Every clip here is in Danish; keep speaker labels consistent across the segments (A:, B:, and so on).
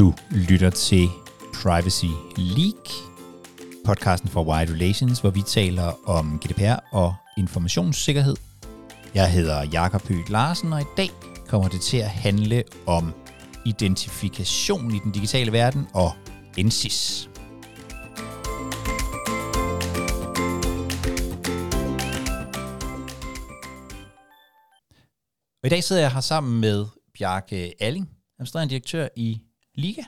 A: Du lytter til Privacy Leak, podcasten for Wide Relations, hvor vi taler om GDPR og informationssikkerhed. Jeg hedder Jakob Høgh Larsen, og i dag kommer det til at handle om identifikation i den digitale verden og NSIS. Og i dag sidder jeg her sammen med Bjarke Alling, administrerende direktør i Liga.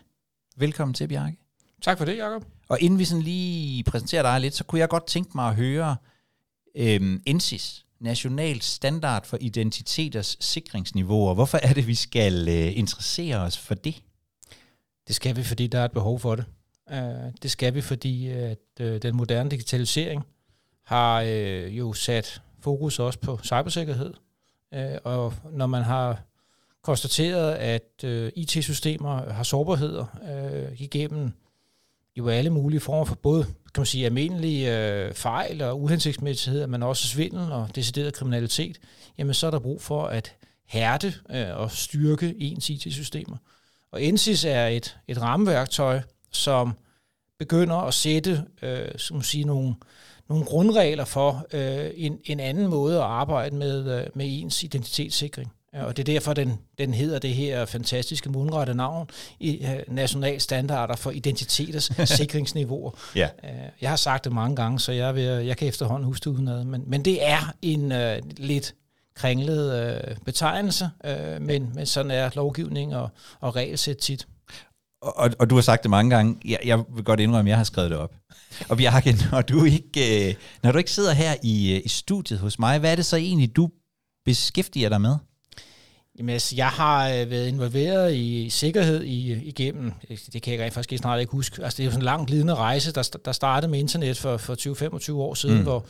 A: Velkommen til, Bjarke.
B: Tak for det, Jacob.
A: Og inden vi sådan lige præsenterer dig lidt, så kunne jeg godt tænke mig at høre øhm, NSIS, National Standard for Identiteters Sikringsniveauer. Hvorfor er det, vi skal øh, interessere os for det?
B: Det skal vi, fordi der er et behov for det. Uh, det skal vi, fordi at uh, den moderne digitalisering har uh, jo sat fokus også på cybersikkerhed. Uh, og når man har konstateret, at øh, IT-systemer har sårbarheder øh, igennem jo alle mulige former for både kan man sige, almindelige øh, fejl og uhensigtsmæssigheder, men også svindel og decideret kriminalitet, jamen så er der brug for at hærde øh, og styrke ens IT-systemer. Og NSIS er et, et rammeværktøj, som begynder at sætte øh, som sige, nogle, nogle grundregler for øh, en, en anden måde at arbejde med, øh, med ens identitetssikring. Og det er derfor, den, den hedder det her fantastiske mundrette navn i uh, National Standarder for Identiteters Sikringsniveauer.
A: ja.
B: Uh, jeg har sagt det mange gange, så jeg, vil, jeg kan efterhånden huske det udenad. Men, men det er en uh, lidt kringlet uh, betegnelse, uh, men, men sådan er lovgivning og, og regelsæt tit.
A: Og, og du har sagt det mange gange. Jeg, jeg vil godt indrømme, at jeg har skrevet det op. Og Bjarke, når du ikke, når du ikke sidder her i, i studiet hos mig, hvad er det så egentlig, du beskæftiger dig med?
B: Jamen, altså, jeg har øh, været involveret i sikkerhed i, igennem, det kan jeg rent faktisk snart ikke huske, altså det er jo sådan en lang glidende rejse, der, der startede med internet for, for 20-25 år siden, mm. hvor,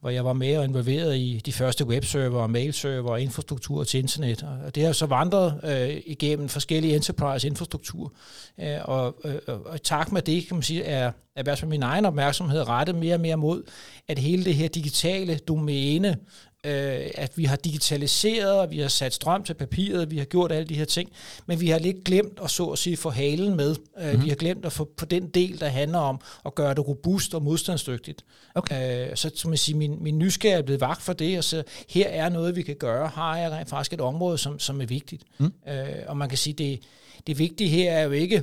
B: hvor jeg var med og involveret i de første webserver, mailserver og infrastruktur til internet. Og det har så vandret øh, igennem forskellige enterprise-infrastruktur. Øh, og, øh, og tak med det, kan man sige, er, er i hvert fald min egen opmærksomhed rettet mere og mere mod, at hele det her digitale domæne øh, at vi har digitaliseret, og vi har sat strøm til papiret, vi har gjort alle de her ting, men vi har lidt glemt at så at sige få halen med. Øh, mm-hmm. Vi har glemt at få på den del, der handler om at gøre det robust og modstandsdygtigt. Okay. Øh, så som jeg siger, min, min nysgerrighed er blevet vagt for det, og så her er noget, vi kan gøre. Har jeg rent faktisk et område, som, som er vigtigt. Mm. Øh, og man kan sige, det, det vigtige her er jo ikke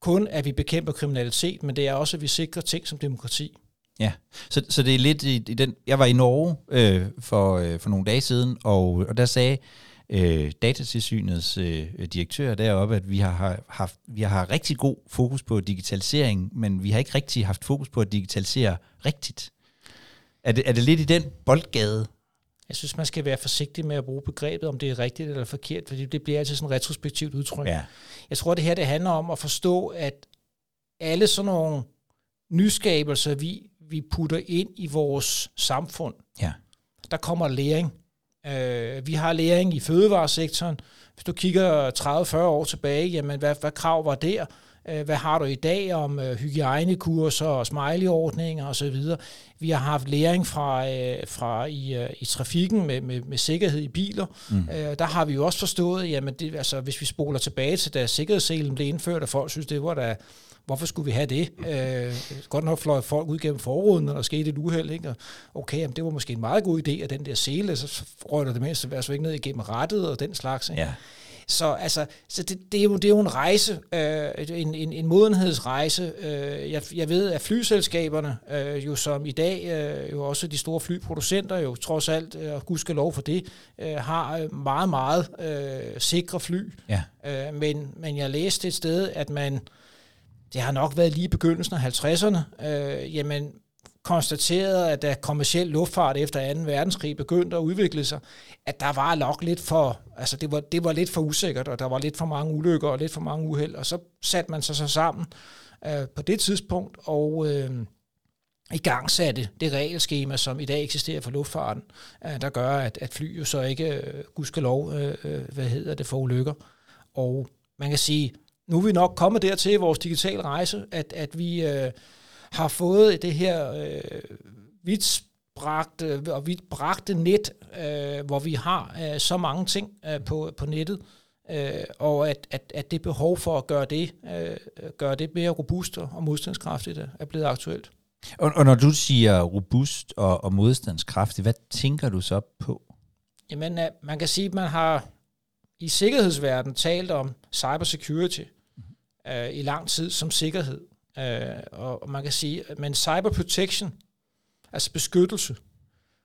B: kun, at vi bekæmper kriminalitet, men det er også, at vi sikrer ting som demokrati.
A: Ja, så, så det er lidt i, i den... Jeg var i Norge øh, for, øh, for nogle dage siden, og, og der sagde øh, datatilsynets øh, direktør deroppe, at vi har haft vi har rigtig god fokus på digitalisering, men vi har ikke rigtig haft fokus på at digitalisere rigtigt. Er det, er det lidt i den boldgade?
B: Jeg synes, man skal være forsigtig med at bruge begrebet, om det er rigtigt eller forkert, fordi det bliver altid sådan et retrospektivt udtryk. Ja. Jeg tror, det her det handler om at forstå, at alle sådan nogle nyskabelser, vi vi putter ind i vores samfund. Ja. Der kommer læring. Øh, vi har læring i fødevaresektoren. Hvis du kigger 30-40 år tilbage, jamen hvad, hvad krav var der? Øh, hvad har du i dag om øh, hygiejnekurser og smiley-ordninger osv.? Vi har haft læring fra, øh, fra i, øh, i trafikken med, med, med sikkerhed i biler. Mm. Øh, der har vi jo også forstået, jamen det, altså, hvis vi spoler tilbage til, da sikkerhedsselen blev indført, og folk synes, det var da hvorfor skulle vi have det? Øh, godt nok fløj folk ud gennem forruden, når der skete et uheld. Ikke? Og okay, jamen, det var måske en meget god idé, at den der sele, så røg der det mindste altså ikke ned igennem rettet og den slags. Ikke? Ja. Så, altså, så det, det, er jo, det er jo en rejse, øh, en, en, en modenhedsrejse. Øh, jeg, jeg ved, at flyselskaberne, øh, jo som i dag, øh, jo også de store flyproducenter, jo trods alt, øh, og gud skal lov for det, øh, har meget, meget øh, sikre fly. Ja. Øh, men, men jeg læste et sted, at man det har nok været lige i begyndelsen af 50'erne, øh, jamen konstateret, at da kommersiel luftfart efter 2. verdenskrig begyndte at udvikle sig, at der var nok lidt for, altså det var, det var lidt for usikkert, og der var lidt for mange ulykker og lidt for mange uheld, og så satte man sig så sammen øh, på det tidspunkt, og øh, i gang satte det regelskema, som i dag eksisterer for luftfarten, øh, der gør, at, at fly jo så ikke, øh, gudskelov, øh, øh hvad hedder det, for ulykker. Og man kan sige, nu er vi nok kommet dertil i vores digitale rejse, at, at vi øh, har fået det her øh, vidtbragte og vidtbragte net, øh, hvor vi har øh, så mange ting øh, på, på nettet, øh, og at, at, at det behov for at gøre det, øh, gøre det mere robust og modstandskraftigt er blevet aktuelt.
A: Og, og når du siger robust og, og modstandskraftigt, hvad tænker du så på?
B: Jamen, øh, man kan sige, at man har i sikkerhedsverdenen talt om cybersecurity. Øh, i lang tid som sikkerhed. Øh, og, man kan sige, men cyber protection, altså beskyttelse,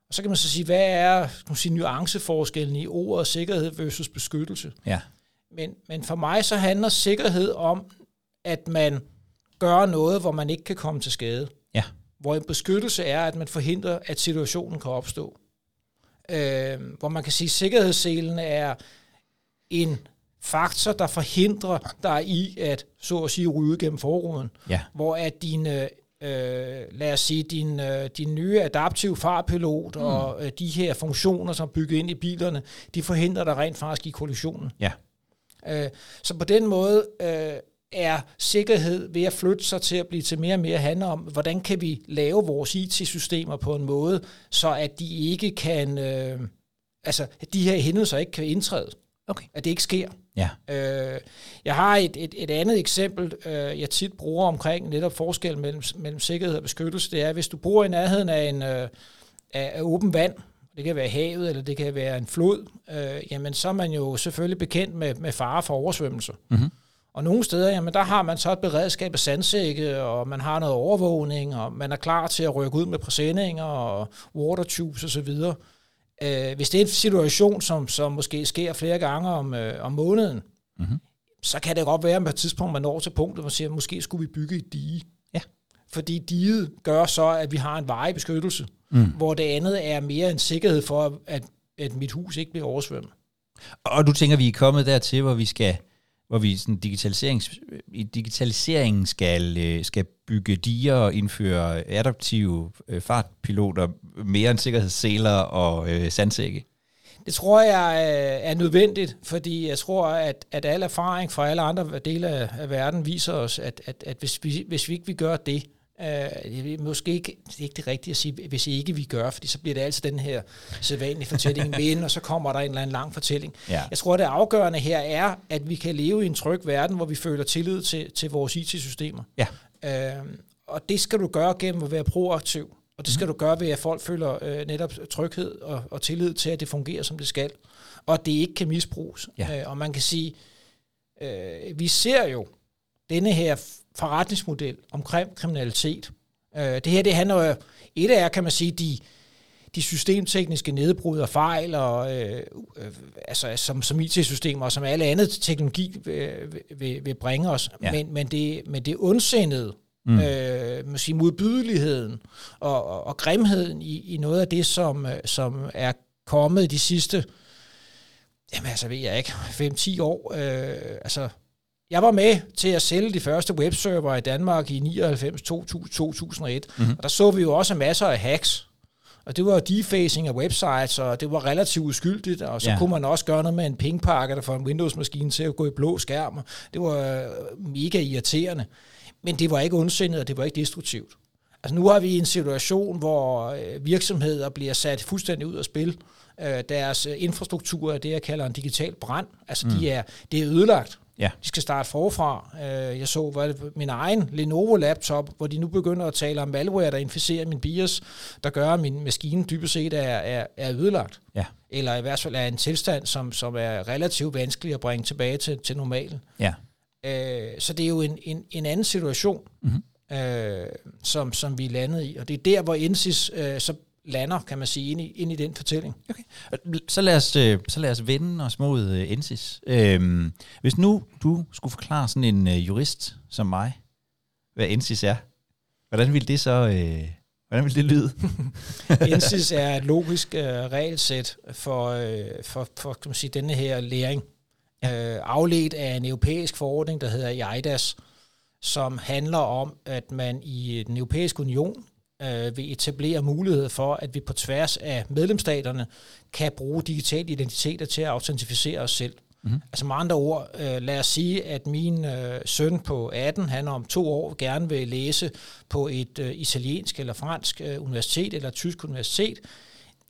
B: og så kan man så sige, hvad er kan man sige, nuanceforskellen i ordet sikkerhed versus beskyttelse?
A: Ja.
B: Men, men for mig så handler sikkerhed om, at man gør noget, hvor man ikke kan komme til skade.
A: Ja.
B: Hvor en beskyttelse er, at man forhindrer, at situationen kan opstå. Øh, hvor man kan sige, at sikkerhedsselen er en faktor, der forhindrer dig i at, så at sige, ryge gennem forruden.
A: Ja.
B: Hvor at dine øh, lad os sige, din, øh, din nye adaptive farpilot mm. og øh, de her funktioner, som er bygget ind i bilerne, de forhindrer dig rent faktisk i kollisionen.
A: Ja.
B: Øh, så på den måde øh, er sikkerhed ved at flytte sig til at blive til mere og mere handler om, hvordan kan vi lave vores IT-systemer på en måde, så at de ikke kan, øh, altså de her hændelser ikke kan indtræde.
A: Okay.
B: At det ikke sker.
A: Ja.
B: Øh, jeg har et, et, et andet eksempel, øh, jeg tit bruger omkring netop forskellen mellem, mellem sikkerhed og beskyttelse. Det er, hvis du bor i nærheden af en øh, af, af åben vand, det kan være havet, eller det kan være en flod, øh, jamen så er man jo selvfølgelig bekendt med, med fare for oversvømmelse. Mm-hmm. Og nogle steder, jamen der har man så et beredskab af sandsække, og man har noget overvågning, og man er klar til at rykke ud med præsendinger og watertubes osv., Øh, hvis det er en situation, som, som måske sker flere gange om, øh, om måneden, mm-hmm. så kan det godt være, at på et tidspunkt man når til punktet, hvor man siger, at måske skulle vi bygge et dige.
A: Ja.
B: Fordi diget gør så, at vi har en varig beskyttelse, mm. hvor det andet er mere en sikkerhed for, at, at mit hus ikke bliver oversvømmet.
A: Og du tænker, vi er kommet dertil, hvor vi skal hvor vi sådan digitaliserings, øh, i digitaliseringen skal, øh, skal bygge diger og indføre adaptive øh, fartpiloter, mere end sikkerhedsseler og øh, sandsække?
B: Det tror jeg er nødvendigt, fordi jeg tror, at, at al erfaring fra alle andre dele af verden viser os, at, at, at hvis, vi, hvis vi ikke vi gør det, Øh, måske ikke, det er ikke det rigtige at sige, hvis ikke vi gør, fordi så bliver det altid den her sædvanlige fortælling, men, og så kommer der en eller anden lang fortælling.
A: Ja.
B: Jeg tror, det afgørende her er, at vi kan leve i en tryg verden, hvor vi føler tillid til, til vores IT-systemer.
A: Ja.
B: Øh, og det skal du gøre gennem at være proaktiv. Og det skal mm. du gøre ved, at folk føler øh, netop tryghed og, og tillid til, at det fungerer, som det skal. Og at det ikke kan misbruges.
A: Ja.
B: Øh, og man kan sige, øh, vi ser jo denne her forretningsmodel omkring kriminalitet. Øh, det her, det handler jo, et af, kan man sige, de, de systemtekniske nedbrud og fejl, og, øh, øh, altså, som, som IT-systemer og som alle andet teknologi vil, vil, vil bringe os. Ja. Men, men, det, men det ondsindede, mm. øh, sige, modbydeligheden og, og, og grimheden i, i noget af det, som, som er kommet de sidste, jamen altså ved jeg ikke, 5-10 år, øh, altså jeg var med til at sælge de første webserver i Danmark i 99, 2000, 2001, mm-hmm. og der så vi jo også masser af hacks. Og det var defacing af websites, og det var relativt uskyldigt, og så ja. kunne man også gøre noget med en pingpakke, der får en Windows-maskine til at gå i blå skærm. Det var øh, mega irriterende. Men det var ikke ondsindet, og det var ikke destruktivt. Altså nu har vi en situation, hvor øh, virksomheder bliver sat fuldstændig ud af spil. Øh, deres infrastruktur er det, jeg kalder en digital brand. Altså mm. de er, det er ødelagt.
A: Ja.
B: De skal starte forfra. Øh, jeg så hvad det, min egen Lenovo-laptop, hvor de nu begynder at tale om malware, der inficerer min BIOS, der gør, at min maskine dybest set er, er, er ødelagt.
A: Ja.
B: Eller i hvert fald er en tilstand, som, som er relativt vanskelig at bringe tilbage til, til normalen.
A: Ja.
B: Øh, så det er jo en, en, en anden situation, mm-hmm. som, som vi er landet i. Og det er der, hvor Ensis øh, så lander, kan man sige, ind i, ind i den fortælling.
A: Okay. Så lad os, øh, så lad os vende os mod uh, Ensis. Øhm, hvis nu du skulle forklare sådan en uh, jurist som mig, hvad Ensis er, hvordan vil det så... Uh, Hvordan vil det lyde?
B: Ensis er et logisk uh, regelsæt for, uh, for, for kan man sige, denne her læring. Uh, afledt af en europæisk forordning, der hedder EIDAS, som handler om, at man i den europæiske union øh, vil etablere mulighed for, at vi på tværs af medlemsstaterne kan bruge digitale identiteter til at autentificere os selv. Mm-hmm. Altså med andre ord, øh, lad os sige, at min øh, søn på 18, han om to år gerne vil læse på et øh, italiensk eller fransk øh, universitet eller tysk universitet.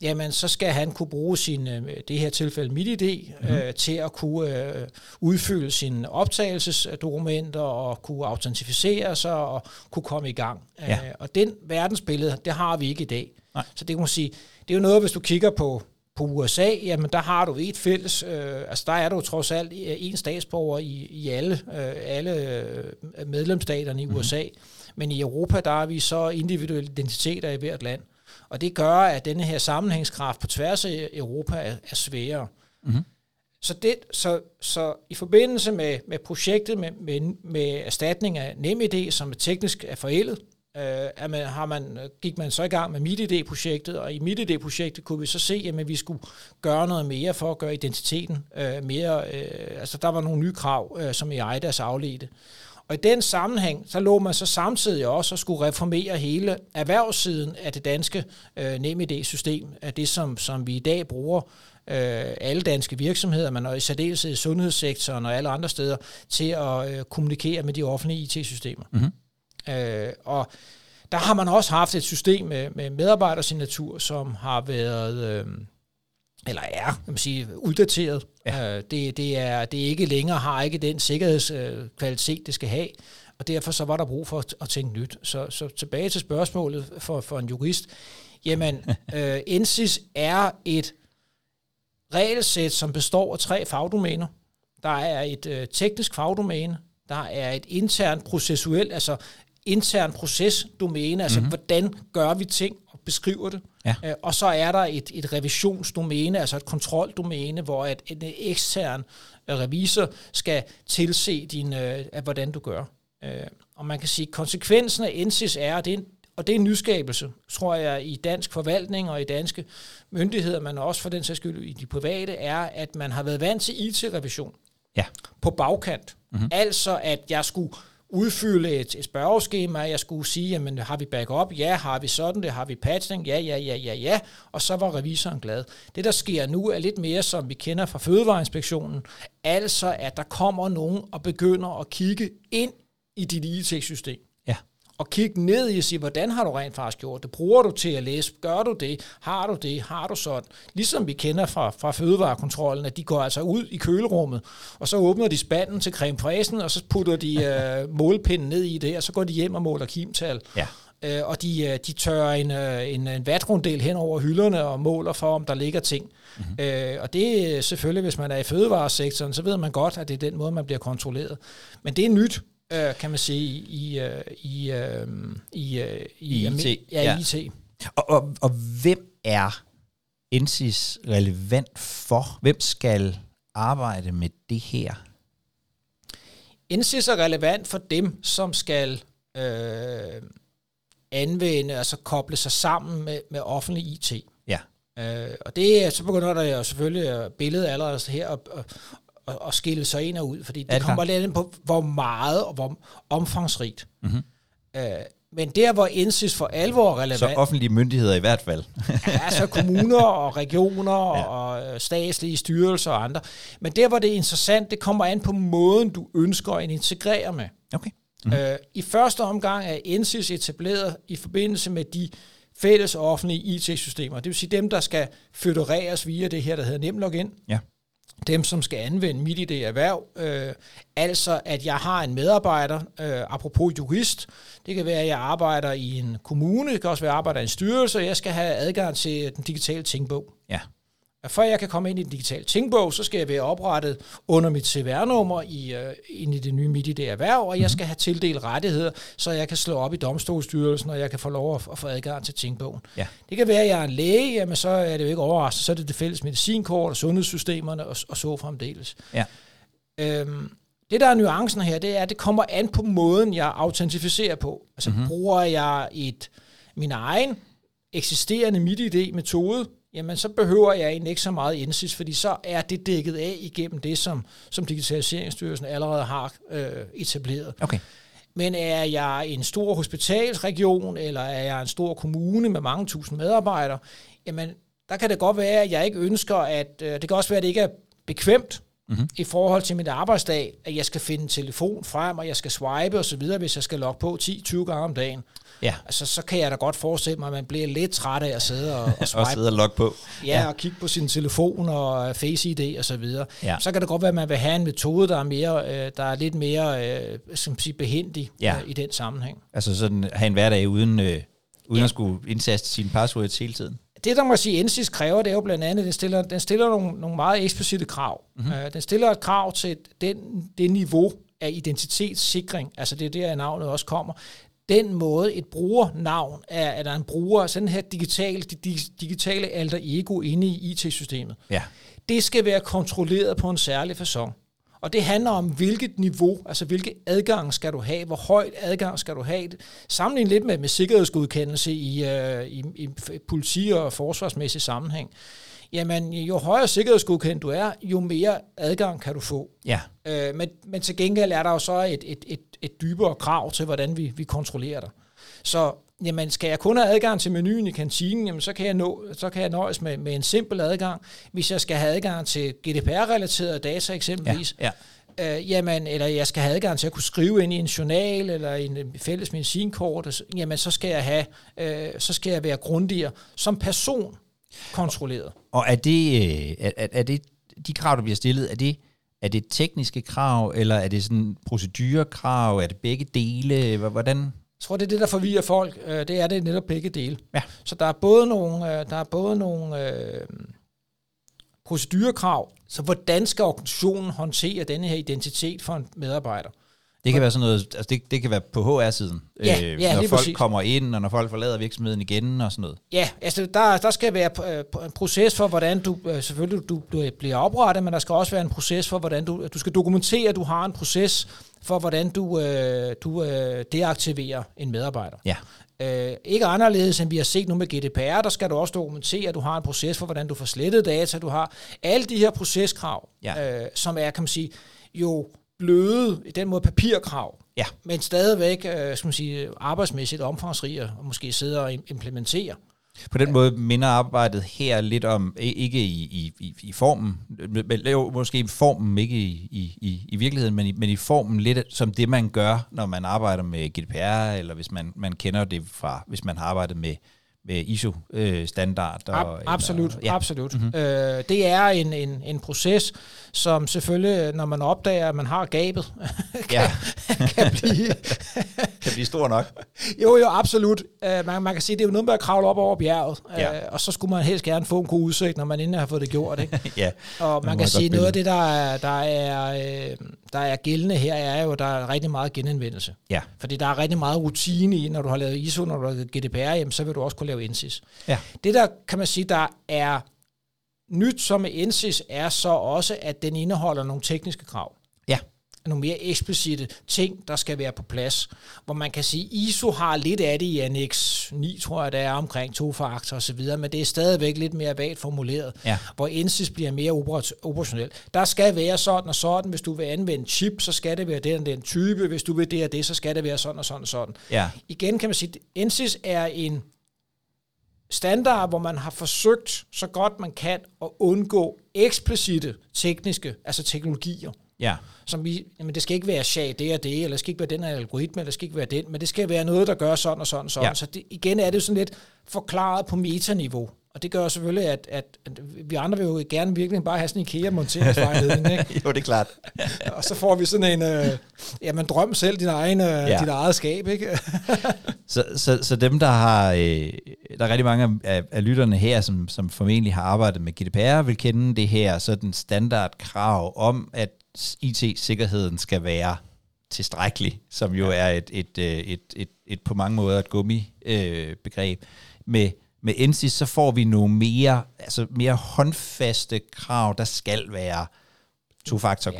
B: Jamen så skal han kunne bruge sin, øh, det her tilfælde MitID, mm-hmm. øh, til at kunne øh, udfylde sine optagelsesdokumenter og kunne autentificere sig og kunne komme i gang. Ja. Øh, og den verdensbillede, det har vi ikke i dag. Nej. Så det kan man sige, det er jo noget, hvis du kigger på på USA, jamen der har du et fælles, øh, altså der er du trods alt en statsborger i, i alle, øh, alle øh, medlemsstaterne i mm-hmm. USA, men i Europa, der er vi så individuelle identiteter i hvert land. Og det gør, at denne her sammenhængskraft på tværs af Europa er, er sværere. Mm-hmm. Så, det, så, så i forbindelse med, med projektet med, med, med erstatning af NemID, som er teknisk er forældet, øh, at man, har man, gik man så i gang med MitID-projektet, og i MitID-projektet kunne vi så se, at vi skulle gøre noget mere for at gøre identiteten øh, mere... Øh, altså der var nogle nye krav, øh, som i EIDAS afledte. Og i den sammenhæng, så lå man så samtidig også at skulle reformere hele erhvervssiden af det danske øh, NemID-system, af det, som, som vi i dag bruger øh, alle danske virksomheder, men og i særdeleshed i sundhedssektoren og alle andre steder, til at øh, kommunikere med de offentlige IT-systemer. Mm-hmm. Øh, og der har man også haft et system med, med medarbejdersignatur, som har været... Øh, eller er, kan man sige, uddateret. Ja. Øh, det, det, er, det er ikke længere, har ikke den sikkerhedskvalitet, det skal have, og derfor så var der brug for at, at tænke nyt. Så, så tilbage til spørgsmålet for, for en jurist. Jamen, øh, NSIS er et regelsæt, som består af tre fagdomæner. Der er et øh, teknisk fagdomæne, der er et internt processuelt, altså intern procesdomæne, altså mm-hmm. hvordan gør vi ting og beskriver det. Ja. Øh, og så er der et, et revisionsdomæne, altså et kontroldomæne, hvor et, en ekstern øh, revisor skal tilse, din, øh, at, hvordan du gør. Øh, og man kan sige, at konsekvensen af NCIS er, det er en, og det er en nyskabelse, tror jeg, i dansk forvaltning og i danske myndigheder, men også for den sags skyld i de private, er, at man har været vant til IT-revision ja. på bagkant. Mm-hmm. Altså, at jeg skulle udfylde et, et spørgeskema, jeg skulle sige, jamen har vi backup? Ja, har vi sådan det? Har vi patching? Ja, ja, ja, ja, ja. Og så var revisoren glad. Det, der sker nu, er lidt mere, som vi kender fra Fødevareinspektionen. Altså, at der kommer nogen og begynder at kigge ind i dit IT-system og kigge ned i og sige, hvordan har du rent faktisk gjort det? Bruger du til at læse? Gør du det? Har du det? Har du sådan? Ligesom vi kender fra, fra fødevarekontrollen, at de går altså ud i kølerummet, og så åbner de spanden til creme fræsen, og så putter de øh, målpinden ned i det, og så går de hjem og måler kimtal. Ja. Øh, og de, øh, de tørrer en, øh, en, en vatrundel hen over hylderne og måler for, om der ligger ting. Mm-hmm. Øh, og det er selvfølgelig, hvis man er i fødevaresektoren, så ved man godt, at det er den måde, man bliver kontrolleret. Men det er nyt, øh, kan man sige, i, øh, i, øh, i, øh, i,
A: I IT.
B: Ja, ja. IT.
A: Og, og, og hvem er NSIS relevant for? Hvem skal arbejde med det her?
B: NSIS er relevant for dem, som skal øh, anvende, altså koble sig sammen med, med offentlig IT. Ja. Øh, og det så begynder der jo selvfølgelig billedet allerede her at, at, at skille sig ind og ud, fordi det, det kommer lidt ind på, hvor meget og hvor omfangsrigt. Mm-hmm. Øh, men der, hvor INSIS for alvor er relevant...
A: Så offentlige myndigheder i hvert fald.
B: ja, altså kommuner og regioner ja. og statslige styrelser og andre. Men der, hvor det er interessant, det kommer an på måden, du ønsker at integrere med. Okay. Mm-hmm. Øh, I første omgang er INSIS etableret i forbindelse med de fælles offentlige IT-systemer. Det vil sige dem, der skal fødereres via det her, der hedder NemLogin. Ja dem, som skal anvende mit idé erhverv. Øh, altså, at jeg har en medarbejder, øh, apropos jurist, det kan være, at jeg arbejder i en kommune, det kan også være, at jeg arbejder i en styrelse, og jeg skal have adgang til den digitale tingbog. Ja. Og før jeg kan komme ind i den digitale tingbog, så skal jeg være oprettet under mit CVR-nummer i, uh, ind i det nye MIDI erhverv, og jeg mhm. skal have tildelt rettigheder, så jeg kan slå op i domstolsstyrelsen, og jeg kan få lov at, at få adgang til tingbogen. Ja. Det kan være, at jeg er en læge, jamen så er det jo ikke overraskende, så er det det fælles medicinkort og sundhedssystemerne og, og så fremdeles. Ja. Øhm, det, der er nuancen her, det er, at det kommer an på måden, jeg autentificerer på. Altså mm-hmm. bruger jeg et min egen eksisterende MitID-metode, jamen så behøver jeg egentlig ikke så meget indsats, fordi så er det dækket af igennem det, som, som Digitaliseringsstyrelsen allerede har øh, etableret. Okay. Men er jeg en stor hospitalsregion, eller er jeg en stor kommune med mange tusind medarbejdere, jamen der kan det godt være, at jeg ikke ønsker, at øh, det kan også være, at det ikke er bekvemt mm-hmm. i forhold til mit arbejdsdag, at jeg skal finde en telefon frem, og jeg skal swipe osv., hvis jeg skal logge på 10-20 gange om dagen. Ja. Altså, så kan jeg da godt forestille mig, at man bliver lidt træt af at sidde og, og swipe.
A: og sidde og logge på.
B: Ja, ja, og kigge på sin telefon og Face ID og så videre. Ja. Så kan det godt være, at man vil have en metode, der er, mere, øh, der er lidt mere øh, som sige, behendig ja. øh, i den sammenhæng.
A: Altså sådan have en hverdag uden, øh, uden ja. at skulle indsaste sine passwords hele tiden
B: det, der må sige, NSIS kræver, det er jo blandt andet, den stiller, den stiller nogle, nogle meget eksplicite krav. Mm-hmm. Uh, den stiller et krav til den, det niveau af identitetssikring, altså det er der, navnet også kommer. Den måde, et brugernavn er, at der er en bruger, sådan her digital, digitale alter ego inde i IT-systemet. Ja. Det skal være kontrolleret på en særlig façon. Og det handler om, hvilket niveau, altså hvilke adgang skal du have, hvor højt adgang skal du have. Sammenlignet lidt med, med sikkerhedsgodkendelse i, uh, i, i politi- og forsvarsmæssig sammenhæng. Jamen, jo højere sikkerhedsgodkendt du er, jo mere adgang kan du få. Ja. Uh, men, men til gengæld er der jo så et, et, et, et dybere krav til, hvordan vi, vi kontrollerer dig. Så jamen skal jeg kun have adgang til menuen i kantinen, jamen så kan jeg, nå, så kan jeg nøjes med, med en simpel adgang. Hvis jeg skal have adgang til GDPR-relaterede data eksempelvis, ja, ja. Øh, jamen, eller jeg skal have adgang til at kunne skrive ind i en journal eller en fælles medicinkort, jamen så skal jeg have, øh, så skal jeg være grundigere som person kontrolleret.
A: Og er det, øh, er, er det de krav, der bliver stillet, er det er det tekniske krav, eller er det sådan procedurekrav? Er det begge dele? Hvordan?
B: Jeg tror, det er det, der forvirrer folk. Øh, det er det netop begge dele. Ja. Så der er både nogle, øh, der er både nogle øh, procedurekrav, så hvordan skal organisationen håndtere denne her identitet for en medarbejder?
A: Det kan være sådan noget, altså det, det kan være på HR-siden, ja, øh, ja, når folk præcis. kommer ind, og når folk forlader virksomheden igen og sådan noget.
B: Ja, altså der, der skal være en proces for, hvordan du, selvfølgelig du, du bliver oprettet, men der skal også være en proces for, hvordan du, du skal dokumentere, at du har en proces for, hvordan du, øh, du øh, deaktiverer en medarbejder. Ja. Øh, ikke anderledes, end vi har set nu med GDPR, der skal du også dokumentere, at du har en proces for, hvordan du får slettet data. Du har alle de her proceskrav, ja. øh, som er, kan man sige, jo bløde, i den måde papirkrav, ja. men stadigvæk øh, skal man sige, arbejdsmæssigt omfangsrige og måske sidde og implementere.
A: På den måde minder arbejdet her lidt om, ikke i, i, i formen, jo, måske i formen, ikke i, i, i virkeligheden, men i, men i formen lidt som det, man gør, når man arbejder med GDPR, eller hvis man, man kender det fra, hvis man har arbejdet med, med ISO-standard.
B: Øh, Ab- absolut, eller, ja. absolut. Mm-hmm. Øh, det er en, en, en proces, som selvfølgelig, når man opdager, at man har gabet, kan, kan blive...
A: kan blive stor nok.
B: Jo, jo, absolut. Uh, man, man kan sige, det er jo noget med at kravle op over bjerget, ja. uh, og så skulle man helst gerne få en god udsigt, når man endelig har fået det gjort. Ikke? ja. Og man kan sige, noget af det, der er, der, er, uh, der er gældende her, er jo, at der er rigtig meget genanvendelse. Ja. Fordi der er rigtig meget rutine i, når du har lavet ISO, når du har lavet GDPR, jamen, så vil du også kunne lave INSIS. Ja. Det der, kan man sige, der er nyt som med INSIS, er så også, at den indeholder nogle tekniske krav. Ja nogle mere eksplicite ting, der skal være på plads. Hvor man kan sige, ISO har lidt af det i Annex 9, tror jeg, der er omkring to faktor osv., men det er stadigvæk lidt mere vagt formuleret, ja. hvor INSIS bliver mere operationel. Der skal være sådan og sådan, hvis du vil anvende chip, så skal det være den og den type, hvis du vil det og det, så skal det være sådan og sådan og sådan. Ja. Igen kan man sige, at INSIS er en standard, hvor man har forsøgt så godt man kan at undgå eksplicite tekniske, altså teknologier. Ja. Som vi, jamen det skal ikke være SHA det og det, eller det skal ikke være den her algoritme, eller det skal ikke være den, men det skal være noget, der gør sådan og sådan og sådan. Ja. Så det, igen er det sådan lidt forklaret på metaniveau. Og det gør selvfølgelig, at, at, at vi andre vil jo gerne virkelig bare have sådan en IKEA-monteringsvejledning. Ikke?
A: jo, det er klart.
B: og så får vi sådan en, øh, jamen drøm selv din egen, øh, ja. dit eget skab. Ikke?
A: så, så, så dem, der har, øh, der er rigtig mange af, af lytterne her, som, som formentlig har arbejdet med GDPR, vil kende det her sådan standardkrav om, at IT-sikkerheden skal være tilstrækkelig, som jo er et, et, et, et, et, et på mange måder et gummi-begreb. Øh, med, med NSIS, så får vi nogle mere, altså mere håndfaste krav, der skal være to-faktor ja,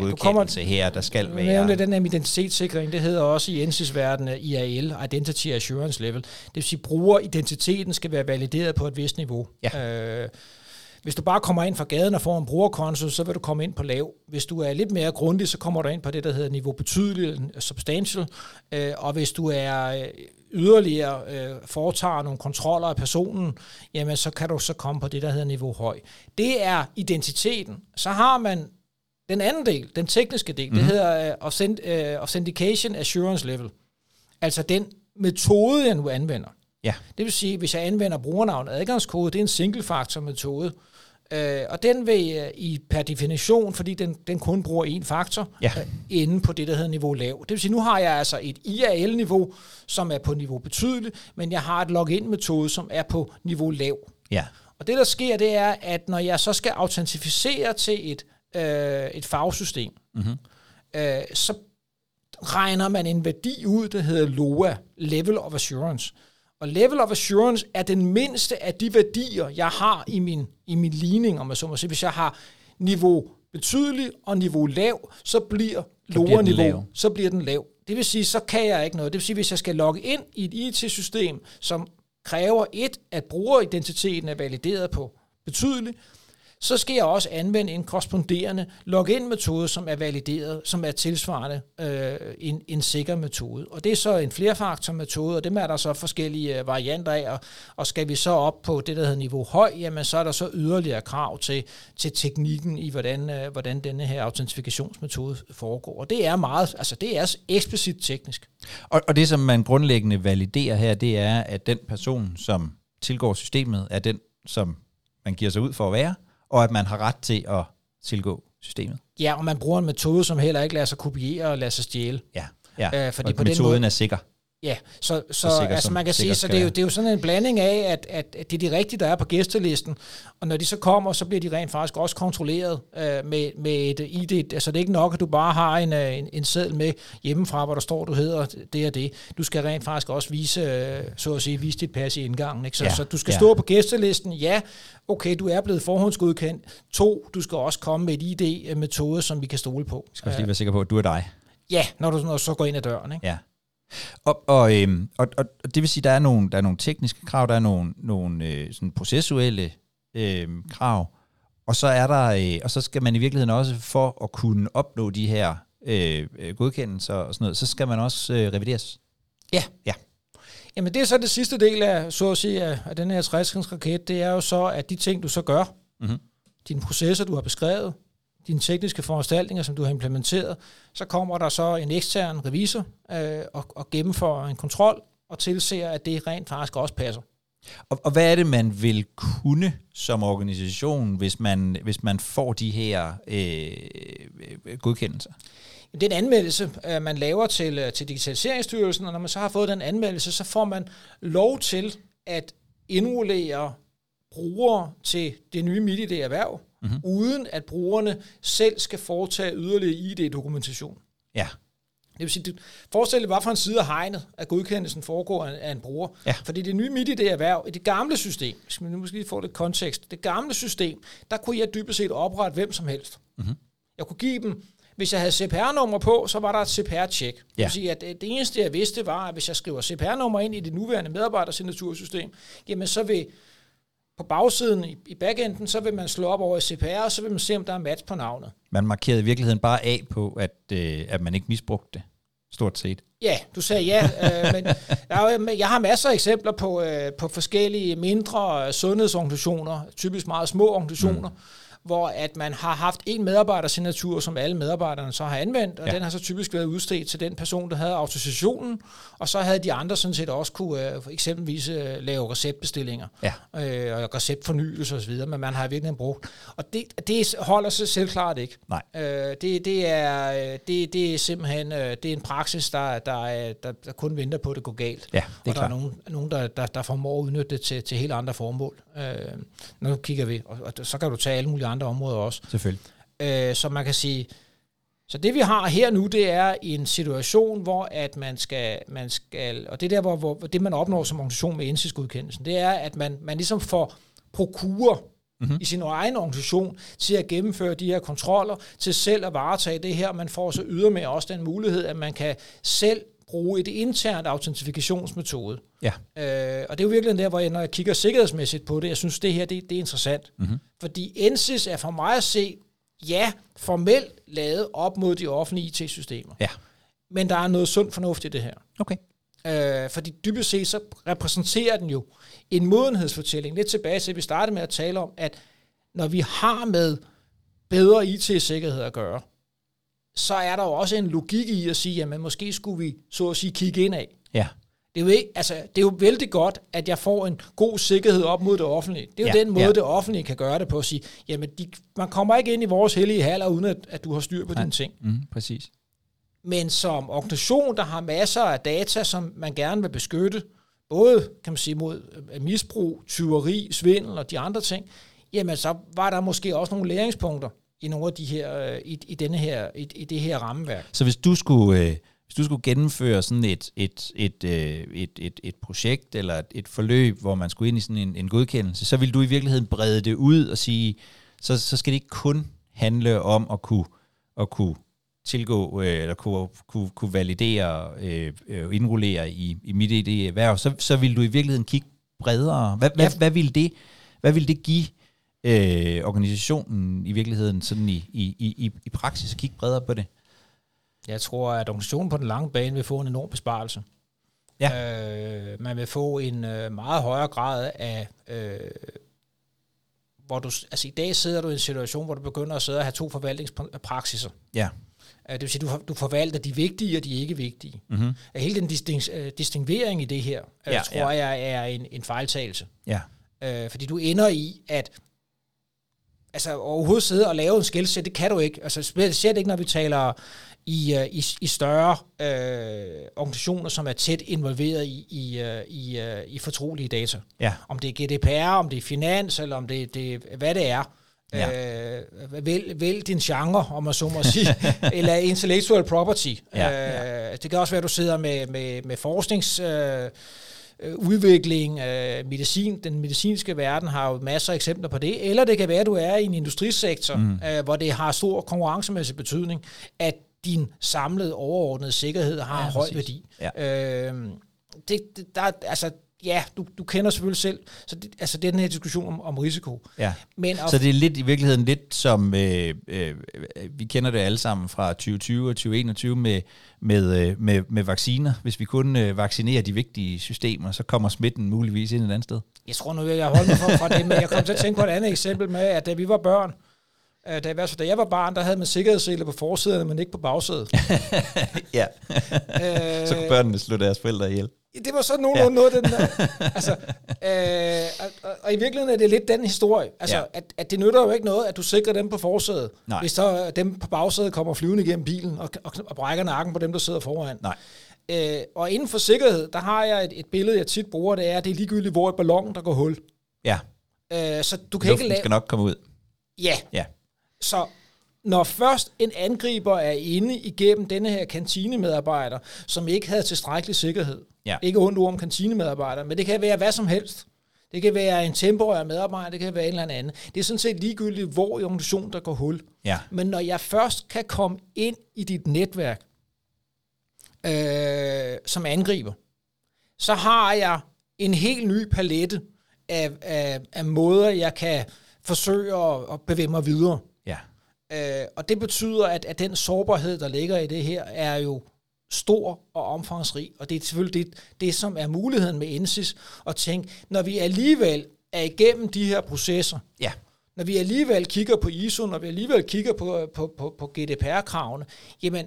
A: her, der skal være...
B: Nævnte den her identitetssikring, det hedder også i NSIS-verdenen IAL, Identity Assurance Level. Det vil sige, brugeridentiteten skal være valideret på et vist niveau. Ja. Øh, hvis du bare kommer ind fra gaden og får en brugerkonto, så vil du komme ind på lav. Hvis du er lidt mere grundig, så kommer du ind på det, der hedder niveau betydelig, substantial. Øh, og hvis du er øh, yderligere øh, foretager nogle kontroller af personen, jamen så kan du så komme på det, der hedder niveau høj. Det er identiteten. Så har man Den anden del, den tekniske del, mm-hmm. det mhm. hedder uh, authent, uh, Authentication Assurance Level. Altså den metode, jeg nu anvender.
A: Ja.
B: Det vil sige, hvis jeg anvender brugernavn og adgangskode, det er en single-factor metode, Øh, og den vil øh, i per definition, fordi den, den kun bruger en faktor,
A: ja.
B: øh, inde på det, der hedder niveau lav. Det vil sige, nu har jeg altså et IAL-niveau, som er på niveau betydeligt, men jeg har et login-metode, som er på niveau lav.
A: Ja.
B: Og det, der sker, det er, at når jeg så skal autentificere til et, øh, et fagsystem, mm-hmm. øh, så regner man en værdi ud, der hedder LOA, Level of Assurance. Og level of assurance er den mindste af de værdier, jeg har i min, i min ligning, om jeg så må sige. Hvis jeg har niveau betydeligt og niveau lav, så bliver lower niveau, så bliver den lav. Det vil sige, så kan jeg ikke noget. Det vil sige, hvis jeg skal logge ind i et IT-system, som kræver et, at brugeridentiteten er valideret på betydeligt, så skal jeg også anvende en korresponderende login-metode, som er valideret, som er tilsvarende øh, en, en sikker metode. Og det er så en flerfaktor-metode, og dem er der så forskellige øh, varianter af, og, og skal vi så op på det, der hedder niveau høj, jamen så er der så yderligere krav til, til teknikken i, hvordan, øh, hvordan denne her autentifikationsmetode foregår. Og det er meget, altså det er eksplicit teknisk.
A: Og, og det, som man grundlæggende validerer her, det er, at den person, som tilgår systemet, er den, som man giver sig ud for at være, og at man har ret til at tilgå systemet.
B: Ja, og man bruger en metode, som heller ikke lader sig kopiere og lader sig stjæle.
A: Ja, ja.
B: Øh, fordi
A: og på metoden den måde, er sikker.
B: Ja, så, så, så altså man kan sige, så det er, jo, det er jo sådan en blanding af, at, at, at det er de rigtige, der er på gæstelisten, og når de så kommer, så bliver de rent faktisk også kontrolleret øh, med, med et ID. Altså det er ikke nok, at du bare har en, øh, en, en seddel med hjemmefra, hvor der står, du hedder det og det. Du skal rent faktisk også vise, øh, så at sige, vise dit pas i indgangen. Ikke? Så, ja, så du skal ja. stå på gæstelisten, ja, okay, du er blevet forhåndsgodkendt. To, du skal også komme med et ID-metode, som vi kan stole på.
A: Skal også lige være sikker på, at du er dig.
B: Ja, når du, når du så går ind ad døren. Ikke?
A: Ja. Og, og, øhm, og, og, og det vil sige, at der er nogle, der er nogle tekniske krav, der er nogle, nogle øh, sådan processuelle øh, krav, og så er der, øh, og så skal man i virkeligheden også for at kunne opnå de her øh, godkendelser og sådan noget, så skal man også øh, revideres.
B: Ja. Ja. Jamen det er så det sidste del af, så at sige, af, af den her 60 raket, det er jo så, at de ting, du så gør, mm-hmm. dine processer, du har beskrevet, dine tekniske foranstaltninger, som du har implementeret, så kommer der så en ekstern revisor øh, og, og gennemfører en kontrol og tilser, at det rent faktisk også passer.
A: Og, og hvad er det, man vil kunne som organisation, hvis man, hvis man får de her øh, godkendelser?
B: Det er en anmeldelse, øh, man laver til, øh, til Digitaliseringsstyrelsen, og når man så har fået den anmeldelse, så får man lov til at indrullere brugere til det nye MIDI-erhverv, mm-hmm. uden at brugerne selv skal foretage yderligere ID-dokumentation.
A: Ja.
B: Det vil sige, det, forestil dig, hvad for en side af hegnet, at godkendelsen foregår af, en bruger.
A: Ja.
B: Fordi det nye midt i det erhverv, i det gamle system, skal vi nu måske få lidt kontekst, det gamle system, der kunne jeg dybest set oprette hvem som helst. Mm-hmm. Jeg kunne give dem, hvis jeg havde CPR-nummer på, så var der et CPR-tjek. Ja. Det vil sige, at det eneste, jeg vidste, var, at hvis jeg skriver CPR-nummer ind i det nuværende medarbejdersignatursystem, jamen så vil på bagsiden i, i backenden, så vil man slå op over i CPR, og så vil man se, om der er match på navnet.
A: Man markerede i virkeligheden bare af på, at, øh, at man ikke misbrugte det, stort set.
B: Ja, du sagde ja, øh, men jeg, jeg har masser af eksempler på, øh, på forskellige mindre sundhedsorganisationer, typisk meget små organisationer, mm hvor at man har haft en medarbejdersignatur, som alle medarbejderne så har anvendt, og ja. den har så typisk været udstedt til den person, der havde autorisationen, og så havde de andre sådan set også kunne uh, eksempelvis uh, lave receptbestillinger
A: ja.
B: uh, og receptfornyelse osv., men man har virkelig brugt. Og det, det holder sig selvklart ikke.
A: Nej.
B: Uh, det, det, er, det, det er simpelthen uh, det er en praksis, der, der, der, der kun venter på, at det går galt.
A: Ja, det er
B: og der er nogen, nogen der, der, der formår at udnytte det til, til helt andre formål. Uh, nu kigger vi, og, og så kan du tage alle mulige andre andre områder også.
A: Selvfølgelig.
B: Øh, så man kan sige, så det vi har her nu, det er en situation, hvor at man skal, man skal og det der, hvor, hvor det man opnår som organisation med indsigtsgodkendelsen, det er, at man, man ligesom får prokurer mm-hmm. i sin egen organisation til at gennemføre de her kontroller, til selv at varetage det her. Man får så ydermere også den mulighed, at man kan selv bruge et internt autentifikationsmetode.
A: Ja.
B: Øh, og det er jo virkelig der, hvor jeg, når jeg kigger sikkerhedsmæssigt på det, jeg synes, det her det, det er interessant. Mm-hmm. Fordi NSYS er for mig at se, ja, formelt lavet op mod de offentlige IT-systemer.
A: Ja.
B: Men der er noget sundt fornuft i det her.
A: Okay.
B: Øh, fordi dybest set, så repræsenterer den jo en modenhedsfortælling. Lidt tilbage til, at vi startede med at tale om, at når vi har med bedre IT-sikkerhed at gøre, så er der jo også en logik i at sige, jamen måske skulle vi så at sige kigge ind af.
A: Ja.
B: Det er, jo ikke, altså, det er jo vældig godt, at jeg får en god sikkerhed op mod det offentlige. Det er jo
A: Ja,
B: den måde,
A: ja.
B: det offentlige kan gøre det på at sige, jamen de, man kommer ikke ind i vores hellige haller, uden at, at du har styr på
A: Nej.
B: dine ting.
A: Mm, præcis.
B: Men som organisation, der har masser af data, som man gerne vil beskytte, både kan man sige mod øh, misbrug, tyveri, svindel og de andre ting, jamen så var der måske også nogle læringspunkter i nogle af de her, øh, i, i, denne her, i, i det her rammeværk.
A: Så hvis du skulle, øh, hvis du skulle gennemføre sådan et, et, et, øh, et, et, et projekt eller et, et forløb, hvor man skulle ind i sådan en, en godkendelse, så vil du i virkeligheden brede det ud og sige, så, så skal det ikke kun handle om at kunne, at kunne tilgå øh, eller kunne, kunne, kunne validere øh, øh, indrullere i, i mit idé erhverv, så, så vil du i virkeligheden kigge bredere. Hvad,
B: Ja.
A: hvad, hvad, vil, det, hvad vil det give øh, organisationen i virkeligheden sådan i, i, i, i praksis at kigge bredere på det?
B: Jeg tror, at organisationen på den lange bane vil få en enorm besparelse.
A: Ja.
B: Øh, man vil få en øh, meget højere grad af... Øh, hvor du, altså i dag sidder du i en situation, hvor du begynder at sidde og have to forvaltningspraksiser.
A: Ja.
B: Øh, Det vil sige, du, du forvalter de vigtige og de ikke vigtige.
A: Mm-hmm.
B: Hele den disting, øh, distingvering i det her,
A: Ja,
B: ja, tror
A: ja.
B: jeg er en, en fejltagelse.
A: Ja.
B: Øh, fordi du ender i, at altså overhovedet sidde og lave en skilsæt, det kan du ikke. Altså specielt ikke, når vi taler i, øh, i, i større øh, organisationer, som er tæt involveret i, i, øh, i, øh, i fortrolige data.
A: Ja.
B: Om det er GDPR, om det er finans, eller om det, det hvad det er.
A: Ja.
B: Øh, vælg, vælg din genre, om man så må sige, eller intellectual property.
A: Ja,
B: Øh, det kan også være, at du sidder med, med, med forsknings... Øh, øh, udvikling af medicin. Den medicinske verden har jo masser af eksempler på det. Eller det kan være, at du er i en industrisektor, mm. øh, hvor det har stor konkurrencemæssig betydning, at din samlede overordnede sikkerhed har
A: Ja,
B: ja, høj
A: præcis.
B: værdi.
A: Ja.
B: Øh, det, det, der, altså, ja, du, du kender selvfølgelig selv, så det, altså, det er den her diskussion om, om risiko.
A: Ja.
B: Men
A: Så det er lidt i virkeligheden lidt som, øh, øh, vi kender det alle sammen fra 2020 og 2021 med, med, øh, med, med vacciner. Hvis vi kun øh, vaccinerer de vigtige systemer, så kommer smitten muligvis ind et andet sted.
B: Jeg tror nu, jeg holder mig fra, fra det, men jeg kom til at tænke på et andet eksempel med, at da vi var børn, øh, da, i hvert fald, da jeg var barn, der havde man sikkerhedsseler på forsæderne, men ikke på bagsædet.
A: ja.
B: Øh,
A: så kunne børnene slå deres forældre ihjel.
B: Det var sådan nogenlunde ja. noget, den der. Altså, øh, og, og, og i virkeligheden er det lidt den historie. Altså,
A: Ja.
B: at, at det nytter jo ikke noget, at du sikrer dem på forsædet,
A: Nej.
B: hvis så dem på bagsædet kommer flyvende igennem bilen og, og, og brækker nakken på dem, der sidder foran.
A: Nej.
B: Øh, og inden for sikkerhed, der har jeg et, et billede, jeg tit bruger, det er, at det er ligegyldigt, hvor et ballon, der går hul.
A: Ja,
B: Øh, så du kan ikke
A: luften
B: lave...
A: skal nok komme ud.
B: Ja,
A: Ja.
B: så når først en angriber er inde igennem denne her kantinemedarbejder, som ikke havde tilstrækkelig sikkerhed,
A: Ja.
B: ikke ondt ord om kantinemedarbejder, men det kan være hvad som helst. Det kan være en temporær medarbejder, det kan være en eller anden. Det er sådan set ligegyldigt, hvor i organisationen der går hul.
A: Ja.
B: Men når jeg først kan komme ind i dit netværk øh, som angriber, så har jeg en helt ny palette af, af, af måder, jeg kan forsøge at, at bevæge mig videre. Øh, og det betyder, at, at den sårbarhed, der ligger i det her, er jo stor og omfangsrig. Og det er selvfølgelig det, det, som er muligheden med Ensis, at tænke, når vi alligevel er igennem de her processer,
A: Ja.
B: når vi alligevel kigger på ISO, når vi alligevel kigger på, på, på, på GDPR-kravene, jamen,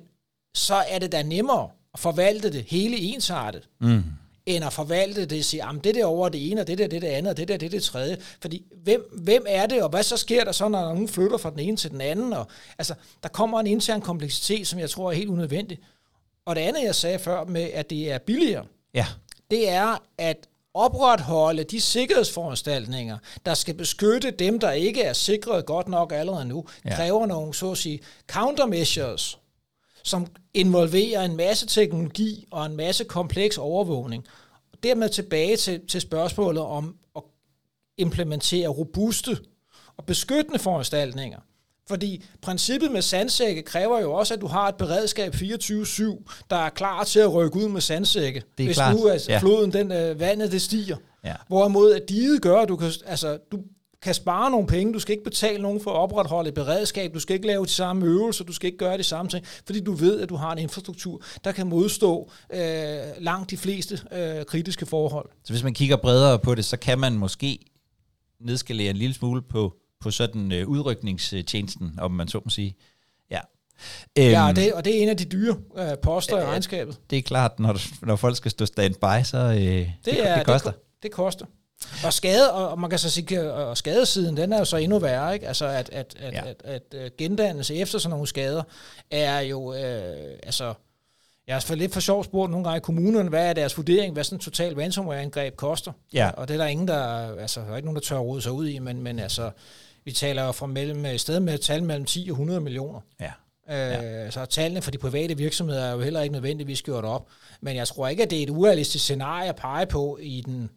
B: så er det da nemmere at forvalte det hele ensartet,
A: Mm.
B: End at forvalte det og sige, jamen det der over det ene, og det der, det er det andet, og det der, det er det tredje. Fordi hvem, hvem er det, og hvad så sker der så, når nogen flytter fra den ene til den anden? Og, altså, der kommer en intern kompleksitet, som jeg tror er helt unødvendig. Og det andet, jeg sagde før med, at det er billigere,
A: Ja.
B: det er at opretholde de sikkerhedsforanstaltninger, der skal beskytte dem, der ikke er sikret godt nok allerede nu,
A: ja.
B: kræver nogle, så at sige, countermeasures, som involverer en masse teknologi og en masse kompleks overvågning. Dermed tilbage til, til spørgsmålet om at implementere robuste og beskyttende foranstaltninger. Fordi princippet med sandsække kræver jo også, at du har et beredskab 24-7, der er klar til at rykke ud med sandsække,
A: Det er
B: hvis
A: klart,
B: nu at
A: ja.
B: floden, den, øh, vandet det stiger.
A: Ja.
B: Hvorimod at diget gør, at du kan, altså, du kan spare nogle penge, du skal ikke betale nogen for at opretholde et beredskab, du skal ikke lave de samme øvelser, du skal ikke gøre de samme ting, fordi du ved, at du har en infrastruktur, der kan modstå øh, langt de fleste øh, kritiske forhold.
A: Så hvis man kigger bredere på det, så kan man måske nedskalere en lille smule på på sådan øh, udrykningstjenesten, om man så må sige. Ja,
B: ja og, det, og det er en af de dyre øh, poster øh, i regnskabet.
A: Det er klart, når, når folk skal stå standby, så øh, det,
B: det, er, det koster. Det, det koster. Og skade, og man kan så sige, og skadesiden, den er jo så endnu værre, ikke? Altså, at, at, at, ja. at, at, at gendannelse efter sådan nogle skader, er jo, øh, altså, jeg har lidt for sjovt spurgt nogle gange i kommunerne, hvad er deres vurdering, hvad sådan en total ransomware-angreb koster.
A: Ja.
B: Og det er der ingen, der, altså, der er ikke nogen, der tør rode sig ud i, men, men altså, vi taler jo fra mellem, et sted med et tal mellem 10 og 100 millioner.
A: Ja.
B: Øh, ja. Så tallene for de private virksomheder er jo heller ikke nødvendigvis gjort op. Men jeg tror ikke, at det er et urealistisk scenarie at pege på i den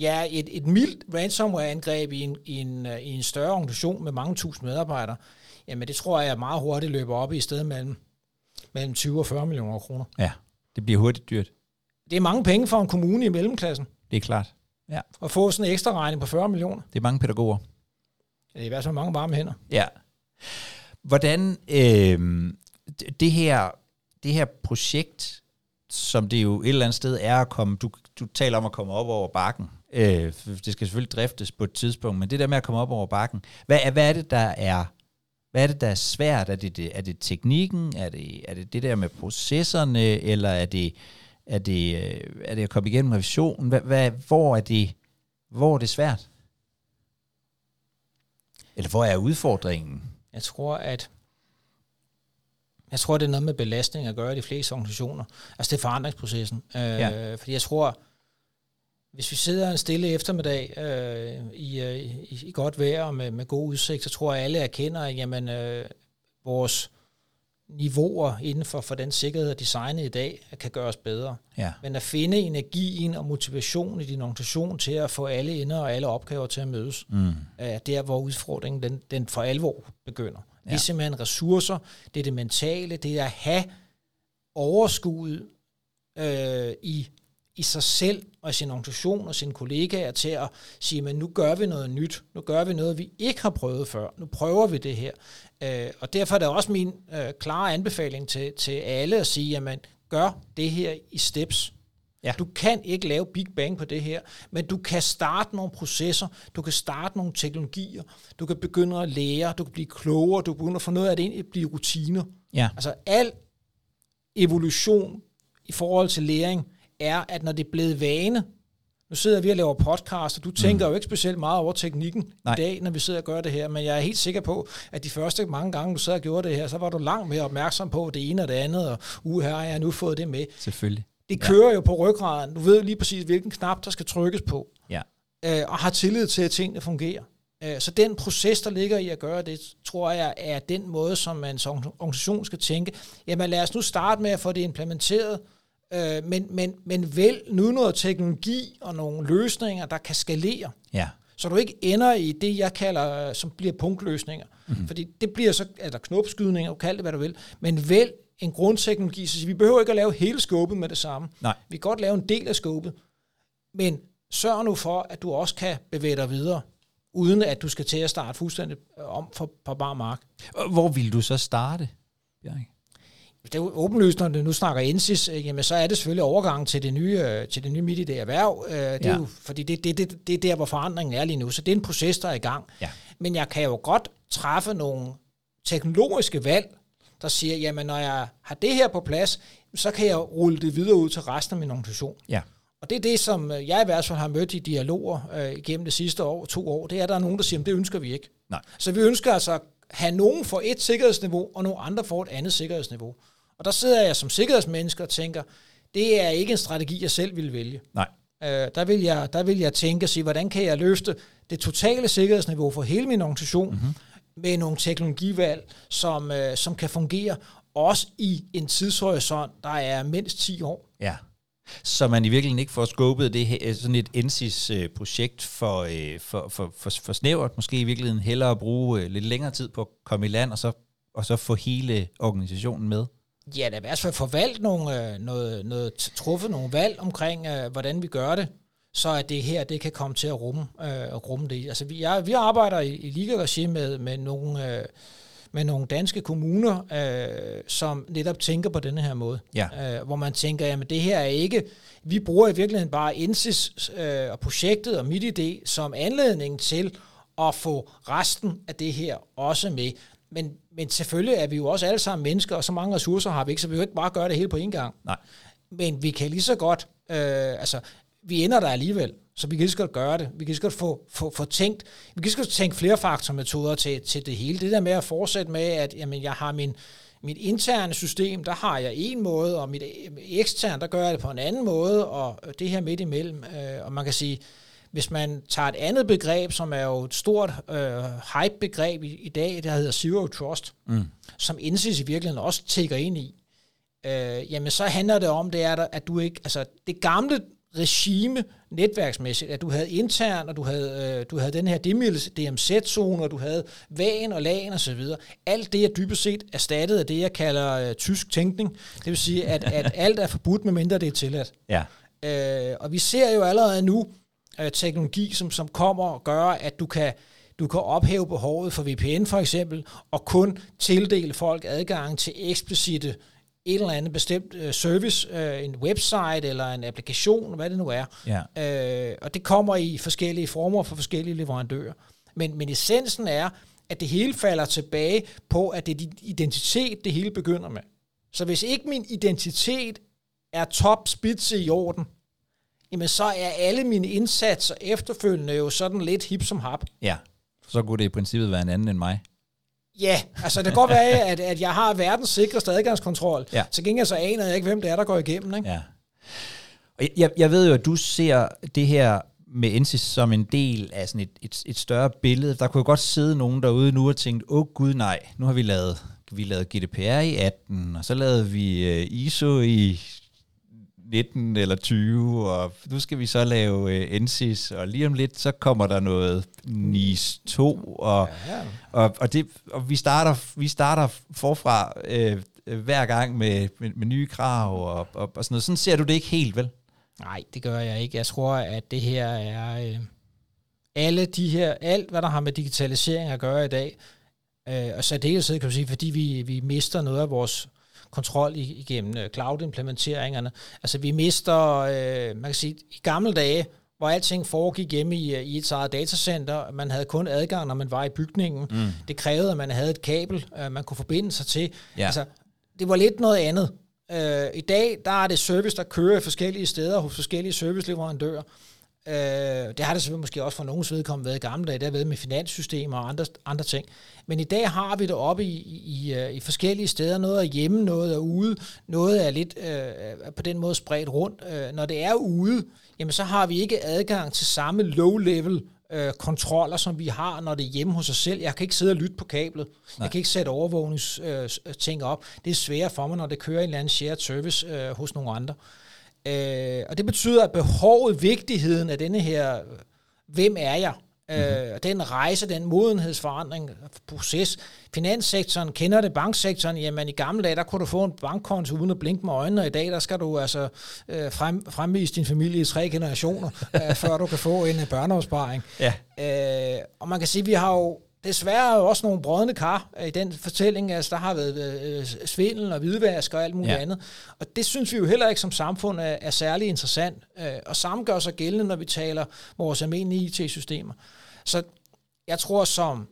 B: ja, et, et mildt ransomware-angreb i en, i, en, i en større organisation med mange tusind medarbejdere, jamen det tror jeg meget hurtigt løber op i stedet mellem, mellem 20 og 40 millioner kroner.
A: Ja, det bliver hurtigt dyrt.
B: Det er mange penge for en kommune i mellemklassen.
A: Det er klart.
B: Ja. At få sådan en ekstra regning på 40 millioner.
A: Det er mange pædagoger.
B: Det er i hvert fald mange varme hænder.
A: Ja. Hvordan øh, det her det her projekt, som det jo et eller andet sted er at komme, du, du taler om at komme op over bakken, øh, det skal selvfølgelig driftes på et tidspunkt, men det der med at komme op over bakken, hvad er, hvad er det, der er hvad er det, der er svært? Er det, det, er det teknikken? Er det, er det det der med processerne? Eller er det, er det, øh, er det at komme igennem revisionen? Hvad, hvad, hvor, er det, hvor er det svært? Eller hvor er udfordringen?
B: Jeg tror, at jeg tror, det er noget med belastning at gøre i de fleste organisationer. Altså det er forandringsprocessen. Øh, ja. Fordi jeg tror, hvis vi sidder en stille eftermiddag øh, i, øh, i, i godt vejr og med, med god udsigt, så tror jeg, at alle erkender, at jamen, øh, vores niveauer inden for, for den sikkerhed og designet i dag kan gøres bedre.
A: Ja.
B: Men at finde energien og motivation i din organisation til at få alle ender og alle opgaver til at mødes,
A: mm.
B: er der, hvor udfordringen den, den for alvor begynder. Ja. Det er simpelthen ressourcer, det er det mentale, det er at have overskud øh, i i sig selv og sin organisation og sine kollegaer til at sige, men nu gør vi noget nyt, nu gør vi noget, vi ikke har prøvet før, nu prøver vi det her. Øh, og derfor er det også min øh, klare anbefaling til, til alle at sige, jamen gør det her i steps. Ja. Du kan ikke lave Big Bang på det her, men du kan starte nogle processer, du kan starte nogle teknologier, du kan begynde at lære, du kan blive klogere, du kan begynde at få noget af det ind, blive rutiner.
A: Ja.
B: Altså al evolution i forhold til læring er, at når det er blevet vane, nu sidder vi og laver podcast, og du tænker mm. jo ikke specielt meget over teknikken Nej. i dag, når vi sidder og gør det her, men jeg er helt sikker på, at de første mange gange, du sad og gjorde det her, så var du langt mere opmærksom på det ene og det andet, og uh, her har jeg nu fået det med.
A: Selvfølgelig.
B: Det kører ja. jo på ryggraden. Du ved lige præcis, hvilken knap, der skal trykkes på.
A: Ja.
B: Øh, og har tillid til, at tingene fungerer. Øh, så den proces, der ligger i at gøre det, tror jeg, er den måde, som man som organisation skal tænke. Jamen lad os nu starte med at få det implementeret, Øh, men, men, men vælg nu noget teknologi og nogle løsninger, der kan skalere.
A: Ja.
B: Så du ikke ender i det, jeg kalder, som bliver punktløsninger. Mm-hmm. Fordi det bliver så, eller knopskydninger, du kalder det, hvad du vil. Men vælg en grundteknologi, så vi behøver ikke at lave hele skåbet med det samme.
A: Nej.
B: Vi kan godt lave en del af skåbet, men sørg nu for, at du også kan bevæge dig videre, uden at du skal til at starte fuldstændig om for, på bar mark.
A: Hvor vil du så starte, Bjørn?
B: Det er jo åbenlyst, når du nu snakker Ensis, øh, jamen så er det selvfølgelig overgang til det nye, øh, til det nye midt i det erhverv, øh, det er ja. jo, fordi det, det, det, det er der, hvor forandringen er lige nu, så det er en proces, der er i gang.
A: Ja.
B: Men jeg kan jo godt træffe nogle teknologiske valg, der siger, jamen når jeg har det her på plads, så kan jeg rulle det videre ud til resten af min organisation.
A: Ja.
B: Og det er det, som jeg i hvert fald har mødt i dialoger øh, gennem det sidste år, to år, det er, at der er nogen, der siger, at det ønsker vi ikke.
A: Nej.
B: Så vi ønsker altså at have nogen for et sikkerhedsniveau, og nogle andre for et andet sikkerhedsniveau. Og der sidder jeg som sikkerhedsmenneske og tænker, det er ikke en strategi, jeg selv vil vælge.
A: Nej.
B: Øh, der, vil jeg, der vil jeg tænke og sige, hvordan kan jeg løfte det totale sikkerhedsniveau for hele min organisation mm-hmm. med nogle teknologivalg, som, øh, som kan fungere også i en tidshorisont, der er mindst 10 år.
A: Ja. Så man i virkeligheden ikke får skåbet det her, sådan et NSIS-projekt for, øh, for, for, for, for snævert, måske i virkeligheden hellere at bruge øh, lidt længere tid på at komme i land, og så, og så få hele organisationen med?
B: Ja, det er i hvert fald forvalgt nogle, øh, noget, noget, truffet nogle valg omkring, øh, hvordan vi gør det, så at det her det kan komme til at rumme, øh, rumme det. Altså, vi, er, vi arbejder i, i liga med, med nogle... Øh, med nogle danske kommuner, øh, som netop tænker på denne her måde.
A: Ja.
B: Øh, hvor man tænker, jamen det her er ikke, vi bruger i virkeligheden bare INSIS øh, og projektet og MidID som anledning til at få resten af det her også med. Men, men selvfølgelig er vi jo også alle sammen mennesker, og så mange ressourcer har vi ikke, så vi kan ikke bare gøre det hele på en gang.
A: Nej.
B: Men vi kan lige så godt, øh, altså, vi ender der alligevel, så vi kan lige så godt gøre det. Vi kan lige så godt få, få, få tænkt, vi kan lige så godt tænke flere faktormetoder til, til det hele. Det der med at fortsætte med, at jamen, jeg har min, mit interne system, der har jeg en måde, og mit eksterne, der gør jeg det på en anden måde, og det her midt imellem. Øh, og man kan sige, hvis man tager et andet begreb, som er jo et stort øh, hype-begreb i, i dag, der hedder Zero Trust, mm. som Insys i virkeligheden også tigger ind i, øh, jamen så handler det om, det er, at du ikke, altså det gamle regime netværksmæssigt, at du havde intern, og du havde, øh, du havde den her DMZ-zone, og du havde vagen og lagen osv. Alt det er dybest set erstattet af det, jeg kalder øh, tysk tænkning. Det vil sige, at, at alt er forbudt, medmindre det er tilladt.
A: Ja.
B: Øh, og vi ser jo allerede nu øh, teknologi, som, som kommer og gør, at du kan du kan ophæve behovet for VPN for eksempel, og kun tildele folk adgang til eksplicite et eller andet bestemt øh, service, øh, en website eller en applikation, hvad det nu er. Ja. Øh, og det kommer i forskellige former for forskellige leverandører. Men, men essensen er, at det hele falder tilbage på, at det er din identitet, det hele begynder med. Så hvis ikke min identitet er top spidse i orden, jamen så er alle mine indsatser efterfølgende jo sådan lidt hip som hap.
A: Ja, så kunne det i princippet være en anden end mig.
B: Ja, altså det kan godt være, at, at jeg har verdens sikreste adgangskontrol. Ja. Så gengæld så aner jeg ikke, hvem det er, der går igennem. Ikke?
A: Ja. Og jeg, jeg ved jo, at du ser det her med Ensis som en del af sådan et, et, et større billede. Der kunne jo godt sidde nogen derude nu og tænke, åh oh, gud nej, nu har vi lavet, vi lavet GDPR i 18, og så lavede vi ISO i 19 eller 20, og nu skal vi så lave uh, NSYS, og lige om lidt, så kommer der noget NIS 2, og, ja, ja. og, og, det, og vi, starter, vi starter forfra uh, hver gang med, med, med nye krav og, og, og sådan noget. Sådan ser du det ikke helt, vel?
B: Nej, det gør jeg ikke. Jeg tror, at det her er... Uh, alle de her, alt hvad der har med digitalisering at gøre i dag, uh, og så det kan du sige, fordi vi, vi mister noget af vores kontrol igennem øh, cloud-implementeringerne. Altså vi mister, øh, man kan sige, i gamle dage, hvor alting foregik hjemme i, øh, i et eget datacenter. Man havde kun adgang, når man var i bygningen. Mm. Det krævede, at man havde et kabel, øh, man kunne forbinde sig til. Ja. Altså, det var lidt noget andet. Øh, I dag, der er det service, der kører forskellige steder hos forskellige serviceleverandører. Øh, det har det selvfølgelig måske også for nogens vedkommende været i gamle dage, det har været med finanssystemer og andre, andre ting. Men i dag har vi det oppe i, i, i forskellige steder. Noget er hjemme, noget er ude, noget er lidt øh, på den måde spredt rundt. Øh, når det er ude, jamen så har vi ikke adgang til samme low-level øh, kontroller, som vi har, når det er hjemme hos os selv. Jeg kan ikke sidde og lytte på kablet. Nej. Jeg kan ikke sætte overvågningsting øh, op. Det er svært for mig, når det kører en eller anden shared service øh, hos nogle andre. Øh, og det betyder, at behovet, vigtigheden af denne her, hvem er jeg? Mm-hmm. Øh, den rejse, den modenhedsforandring, proces. Finanssektoren, kender det banksektoren, jamen i gamle dage, der kunne du få en bankkonto uden at blinke med øjnene, og i dag, der skal du altså øh, frem, fremvise din familie i tre generationer, øh, før du kan få en børneopsparing. Ja. Øh, og man kan sige, vi har jo desværre også nogle brødende kar i den fortælling. Altså, der har været øh, svindel og hvidvask og alt muligt ja. andet. Og det synes vi jo heller ikke som samfund er, er særlig interessant. Øh, og samme gør sig gældende, når vi taler vores almindelige IT-systemer. Så jeg tror, som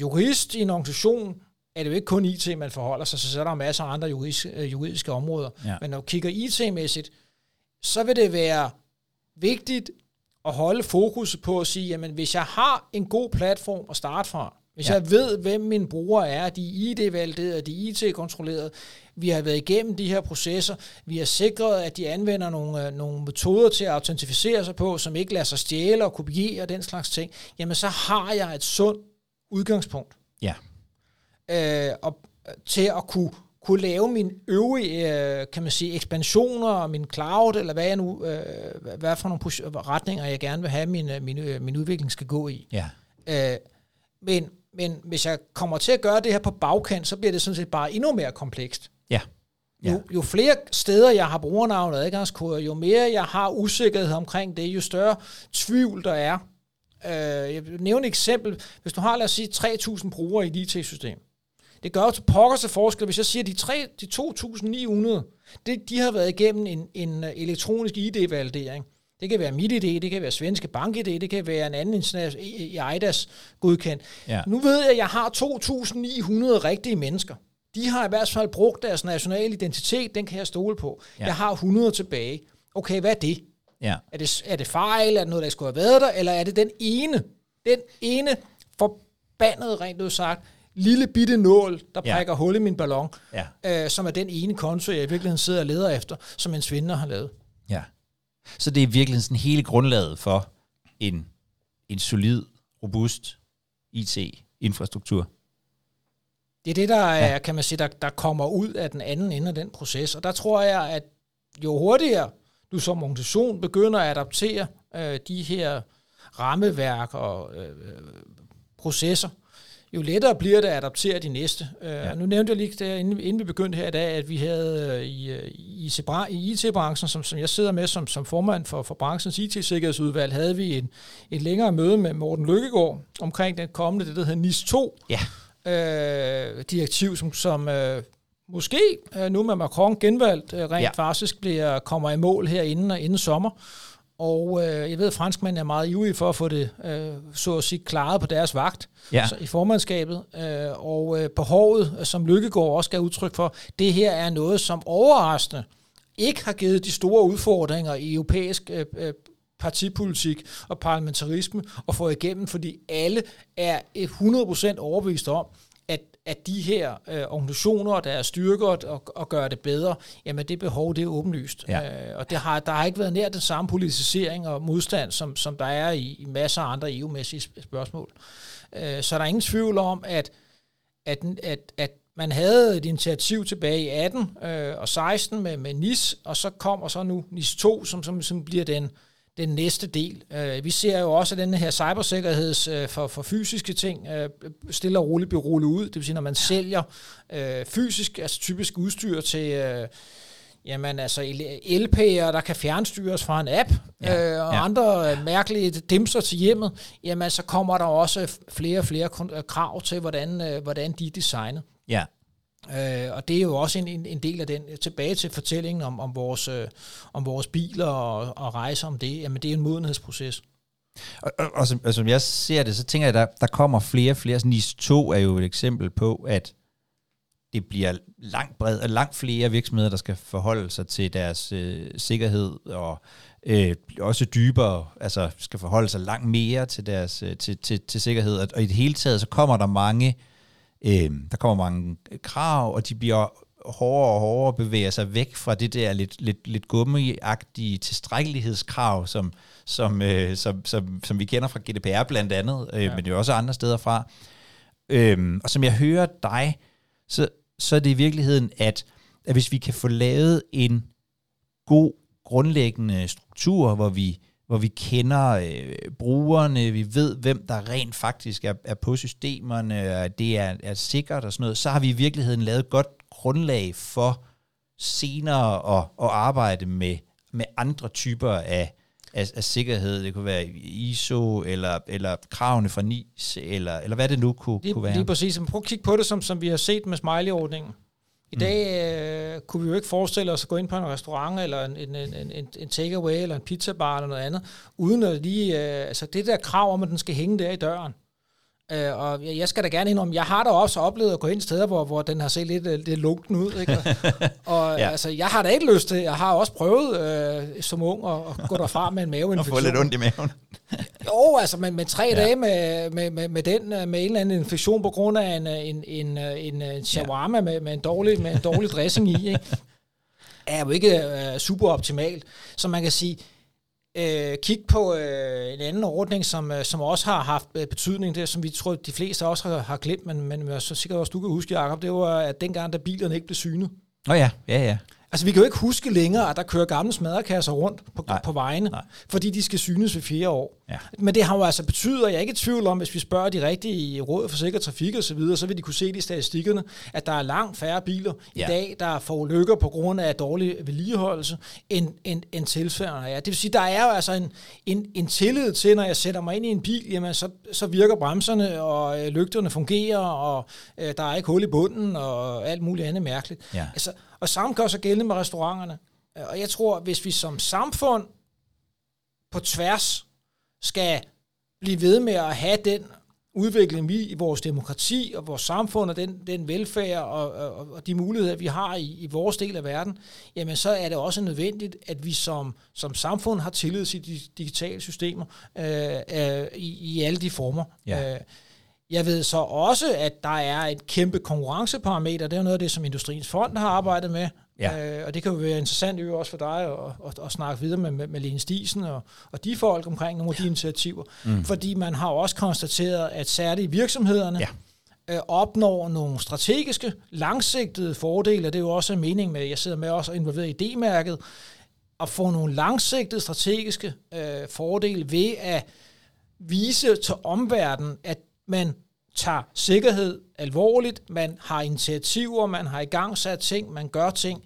B: jurist i en organisation, er det jo ikke kun IT, man forholder sig, så er der masser af andre juridiske, øh, juridiske områder. Ja. Men når du kigger IT-mæssigt, så vil det være vigtigt at holde fokus på at sige, jamen hvis jeg har en god platform at starte fra, hvis ja. jeg ved, hvem mine brugere er, de er ID-validerede, de er IT-kontrollerede, vi har været igennem de her processer, vi har sikret, at de anvender nogle, øh, nogle metoder til at autentificere sig på, som ikke lader sig stjæle og kopiere og den slags ting, jamen så har jeg et sundt udgangspunkt.
A: Ja.
B: Øh, og til at kunne kunne lave min øvrige, øh, kan man sige, ekspansioner, min cloud, eller hvad jeg nu, øh, hvad for nogle retninger, jeg gerne vil have, min, øh, min, min udvikling skal gå i.
A: Ja.
B: Øh, men, men hvis jeg kommer til at gøre det her på bagkant, så bliver det sådan set bare endnu mere komplekst.
A: Ja.
B: Ja. Jo, jo flere steder jeg har brugernavn og adgangskoder, jo mere jeg har usikkerhed omkring det, jo større tvivl der er. Øh, jeg vil nævne et eksempel. Hvis du har, lad os sige, 3.000 brugere i et IT-system, det gør jo til pokker til forskel, hvis jeg siger, at de, 3, de 2.900, det, de har været igennem en, en elektronisk ID-validering. Det kan være MitID, det kan være Svenske BankID, det kan være en anden international i EIDAS godkendt. Ja. Nu ved jeg, at jeg har 2.900 rigtige mennesker. De har i hvert fald brugt deres nationale identitet, den kan jeg stole på. Ja. Jeg har 100 tilbage. Okay, hvad er det? Ja. Er, det er det fejl? Er det noget, der skulle have været der? Eller er det den ene, den ene forbandede, rent ud sagt, lille bitte nål, der ja. prikker hul i min ballon, ja. øh, som er den ene konto, jeg i virkeligheden sidder og leder efter, som en svindler har lavet.
A: Ja. Så det er virkelig sådan hele grundlaget for en, en solid, robust IT-infrastruktur.
B: Det er det, der, er, ja. kan man sige, der, der kommer ud af den anden ende af den proces. Og der tror jeg, at jo hurtigere du som organisation begynder at adaptere øh, de her rammeværk og øh, processer, jo lettere bliver det at adaptere de næste. Øh, ja. Nu nævnte jeg lige, der, inden, inden vi begyndte her i dag, at vi havde øh, i, i, i IT-branchen, som, som jeg sidder med som, som formand for, for branchens IT-sikkerhedsudvalg, havde vi en, et længere møde med Morten Lykkegaard omkring den kommende, det der hedder NIS 2. Ja. Øh, direktiv, som, som øh, måske nu med Macron genvalgt rent ja. faktisk bliver, kommer i mål her inden, inden sommer. Og øh, jeg ved, at franskmændene er meget ivrige for at få det, øh, så at sige, klaret på deres vagt ja. så, i formandskabet. Øh, og øh, behovet, som Lykkegaard også gav udtryk for, det her er noget, som overraskende ikke har givet de store udfordringer i europæisk øh, øh partipolitik og parlamentarisme at få igennem, fordi alle er 100% overbevist om, at de her øh, organisationer, der er styrker og, og gør det bedre, jamen det behov, det er åbenlyst. Ja. Øh, og det har, der har ikke været nær den samme politisering og modstand, som, som der er i, i masser af andre EU-mæssige spørgsmål. Øh, så der er ingen tvivl om, at, at, at, at man havde et initiativ tilbage i 18 øh, og 16 med, med NIS, og så kommer så nu NIS 2, som, som, som bliver den, den næste del. Uh, vi ser jo også, at den her cybersikkerheds uh, for, for fysiske ting uh, stille og roligt bliver rullet ud. Det vil sige, når man sælger uh, fysisk, altså typisk udstyr til... Uh, Jamen altså LP'er, der kan fjernstyres fra en app, ja, øh, og ja. andre mærkelige dimser til hjemmet, jamen så kommer der også flere og flere krav til, hvordan, øh, hvordan de er designet. Ja. Øh, og det er jo også en, en, en del af den, tilbage til fortællingen om, om, vores, øh, om vores biler og, og rejser om det, jamen det er en modenhedsproces.
A: Og, og, og som, altså, som jeg ser det, så tænker jeg, at der, der kommer flere og flere. Altså, NIS 2 er jo et eksempel på, at det bliver langt bred, og langt flere virksomheder, der skal forholde sig til deres øh, sikkerhed, og øh, også dybere, altså skal forholde sig langt mere til deres øh, til, til, til sikkerhed. Og, og i det hele taget, så kommer der mange øh, Øh, der kommer mange krav, og de bliver hårdere og hårdere bevæger sig væk fra det der lidt, lidt, lidt gummiagtige tilstrækkelighedskrav, som, som, øh, som, som, som vi kender fra GDPR blandt andet, øh, ja. men jo også andre steder fra. Øh, og som jeg hører dig, så, så er det i virkeligheden, at, at hvis vi kan få lavet en god grundlæggende struktur, hvor vi hvor vi kender øh, brugerne, vi ved, hvem der rent faktisk er, er på systemerne, og det er, er sikkert og sådan noget, så har vi i virkeligheden lavet et godt grundlag for senere at, at arbejde med, med andre typer af, af, af sikkerhed. Det kunne være ISO, eller, eller kravene fra NIS, eller, eller hvad det nu kunne,
B: lige,
A: kunne være.
B: Lige præcis. Men prøv at kigge på det, som, som vi har set med smiley-ordningen. I dag øh, kunne vi jo ikke forestille os at gå ind på en restaurant, eller en, en, en, en, en takeaway, eller en pizzabar, eller noget andet, uden at lige... Øh, altså det der krav om, at den skal hænge der i døren. Øh, og jeg skal da gerne indrømme, jeg har da også oplevet at gå ind steder, hvor, hvor den har set lidt, øh, lidt lugten ud. Ikke? og ja. altså, jeg har da ikke lyst til, jeg har også prøvet øh, som ung at, at gå derfra med en maveinfektion.
A: Og få lidt ondt i maven.
B: jo, altså med, med tre ja. dage med, med, med, med, den, øh, med en eller anden infektion på grund af en, en, en, en, en shawarma ja. med, med, en dårlig, med en dårlig dressing i, ikke? er jo ikke uh, super optimalt. Så man kan sige, øh, kig på øh, en anden ordning, som, øh, som også har haft øh, betydning, det som vi tror, de fleste også har, har glemt, men, men så sikkert også du kan huske, Jacob, det var, at dengang, da bilerne ikke blev synet.
A: Åh oh ja, ja, ja.
B: Altså, vi kan jo ikke huske længere, at der kører gamle smadrekasser rundt på, Nej. på vejene, Nej. fordi de skal synes ved fire år. Ja. Men det har jo altså betydet, og jeg er ikke i tvivl om, hvis vi spørger de rigtige i Rådet for Sikker Trafik og så videre, så vil de kunne se det i statistikkerne, at der er langt færre biler ja. i dag, der får lykker på grund af dårlig vedligeholdelse, end, end, end tilfærdene er. Det vil sige, der er jo altså en, en, en tillid til, når jeg sætter mig ind i en bil, jamen så, så virker bremserne, og øh, lygterne fungerer, og øh, der er ikke hul i bunden, og alt muligt andet mærkeligt. Ja. Altså, og samme gør sig gældende med restauranterne. Og jeg tror, hvis vi som samfund på tværs skal blive ved med at have den udvikling, vi i vores demokrati og vores samfund og den, den velfærd og, og, og de muligheder, vi har i, i vores del af verden, jamen så er det også nødvendigt, at vi som, som samfund har tillid til de digitale systemer øh, øh, i, i alle de former. Ja. Øh, jeg ved så også, at der er et kæmpe konkurrenceparameter. Det er noget af det, som Industriens Fond har arbejdet med. Ja. Øh, og det kan jo være interessant jo også for dig at, at, at snakke videre med, med, med Lene Stisen og, og de folk omkring nogle af de initiativer. Mm. Fordi man har også konstateret, at særligt virksomhederne ja. øh, opnår nogle strategiske, langsigtede fordele. Det er jo også mening med, jeg sidder med også involveret i D-mærket, at få nogle langsigtede strategiske øh, fordele ved at vise til omverdenen, at man tager sikkerhed alvorligt, man har initiativer, man har i gang sat ting, man gør ting,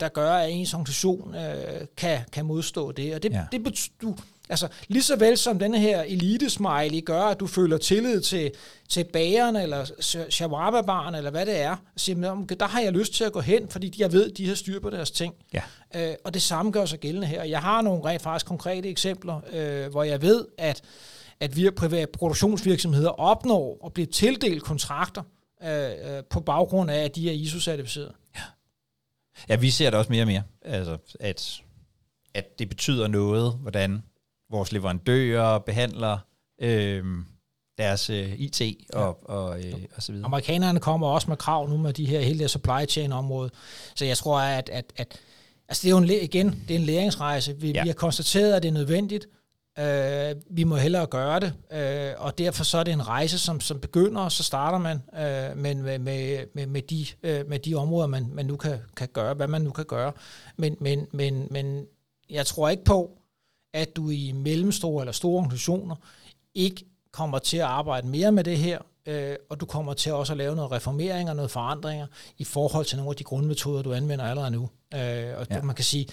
B: der gør, at ens organisation øh, kan, kan modstå det. Og det, ja. det du, altså, lige så vel som denne her elite-smiley gør, at du føler tillid til, til bageren eller shawarma-baren, eller hvad det er, siger, der har jeg lyst til at gå hen, fordi jeg ved, de har styr på deres ting. Ja. Øh, og det samme gør sig gældende her. Jeg har nogle rent faktisk konkrete eksempler, øh, hvor jeg ved, at at vi private produktionsvirksomheder opnår og bliver tildelt kontrakter øh, øh, på baggrund af, at de er ISO-certificeret.
A: Ja. ja, vi ser det også mere og mere, altså, at, at det betyder noget, hvordan vores leverandører behandler øh, deres øh, IT og, ja. og, øh, og så videre.
B: Amerikanerne kommer også med krav nu med de her hele der supply chain område. Så jeg tror, at, at, at altså det er jo en, igen, det er en læringsrejse. Vi, ja. vi har konstateret, at det er nødvendigt, Øh, vi må hellere gøre det, øh, og derfor så er det en rejse, som, som begynder, og så starter man øh, men med, med, med, med, de, øh, med de områder, man, man nu kan, kan gøre, hvad man nu kan gøre. Men, men, men, men jeg tror ikke på, at du i mellemstore eller store organisationer ikke kommer til at arbejde mere med det her, øh, og du kommer til også at lave noget reformering og noget forandringer i forhold til nogle af de grundmetoder, du anvender allerede nu. Øh, og ja. man kan sige,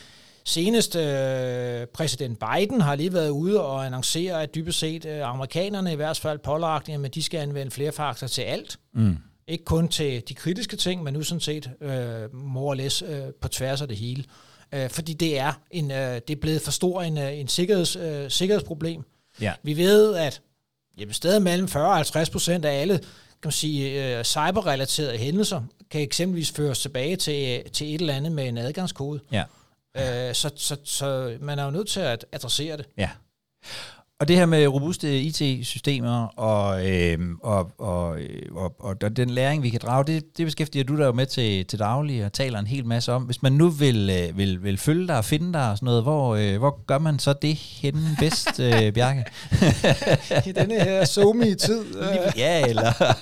B: Senest øh, præsident Biden har lige været ude og annoncere, at dybest set øh, amerikanerne i hvert fald pålagt, at de skal anvende flere faktorer til alt. Mm. Ikke kun til de kritiske ting, men nu sådan set øh, more or less øh, på tværs af det hele. Øh, fordi det er, en, øh, det er blevet for stor en, øh, en sikkerheds, øh, sikkerhedsproblem. Ja. Vi ved, at jamen, stadig mellem 40 og 50 procent af alle kan man sige, øh, cyberrelaterede hændelser kan eksempelvis føres tilbage til, til et eller andet med en adgangskode. Ja. Øh, så, så, så man er jo nødt til at adressere det.
A: Ja. Og det her med robuste IT-systemer og, øh, og, og, og, og den læring, vi kan drage, det, det beskæftiger du dig jo med til, til daglig og taler en hel masse om. Hvis man nu vil, øh, vil, vil følge dig og finde dig og sådan noget, hvor, øh, hvor gør man så det henne bedst, øh, Bjarke?
B: I denne her somi tid.
A: ja, eller...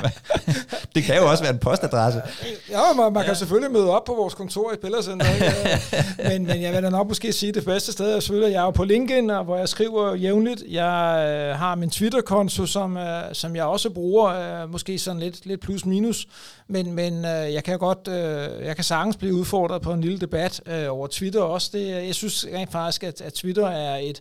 A: det kan jo også være en postadresse.
B: Ja, man, man kan ja. selvfølgelig møde op på vores kontor i Pillercenter. men, men jeg vil da nok måske sige, det bedste sted er selvfølgelig, jeg er på LinkedIn, hvor jeg skriver jævnligt. Jeg øh, har min Twitter-konto, som, øh, som jeg også bruger, øh, måske sådan lidt, lidt plus minus, men, men øh, jeg kan godt, øh, jeg kan sagtens blive udfordret på en lille debat øh, over Twitter også. Det, øh, jeg synes rent faktisk, at, at Twitter er et,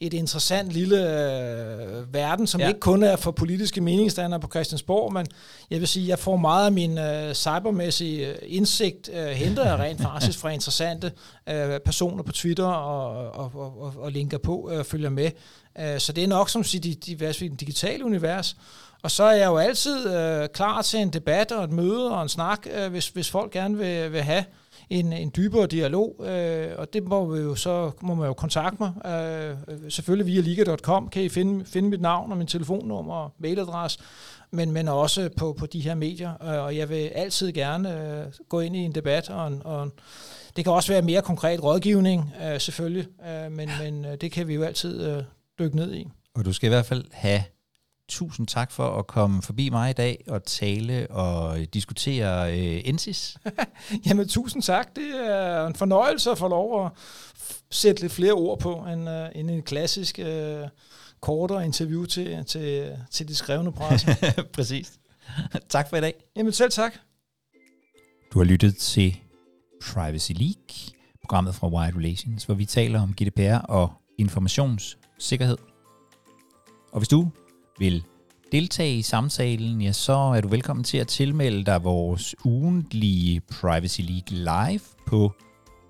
B: et interessant lille øh, verden, som ja. ikke kun er for politiske meningsdannere på Christiansborg, men jeg vil sige, jeg får meget af min øh, cybermæssige øh, indsigt øh, henter jeg rent faktisk fra interessante øh, personer på Twitter og, og, og, og linker på og øh, følger med. Øh, så det er nok som sige de, diverse digitale univers. Og så er jeg jo altid øh, klar til en debat og et møde og en snak, øh, hvis, hvis folk gerne vil, vil have en, en dybere dialog, øh, og det må, vi jo så, må man jo kontakte mig. Øh, selvfølgelig via liga.com kan I finde, finde mit navn og min telefonnummer og mailadresse, men, men også på, på de her medier, øh, og jeg vil altid gerne øh, gå ind i en debat, og, og det kan også være mere konkret rådgivning, øh, selvfølgelig, øh, men, men øh, det kan vi jo altid øh, dykke ned i.
A: Og du skal i hvert fald have tusind tak for at komme forbi mig i dag og tale og diskutere øh, Ensis.
B: Jamen tusind tak. Det er en fornøjelse at få lov at sætte lidt flere ord på end, uh, end en klassisk uh, kortere interview til, til, til de skrevne presse.
A: Præcis. tak for i dag.
B: Jamen selv tak.
A: Du har lyttet til Privacy League, programmet fra Wide Relations, hvor vi taler om GDPR og informationssikkerhed. Og hvis du vil deltage i samtalen, ja, så er du velkommen til at tilmelde dig vores ugentlige Privacy League live på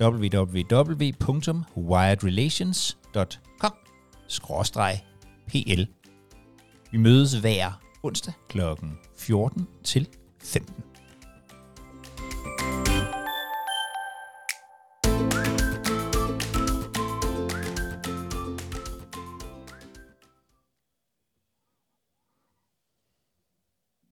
A: www.wiredrelations.com. pl. Vi mødes hver onsdag kl. 14 til 15.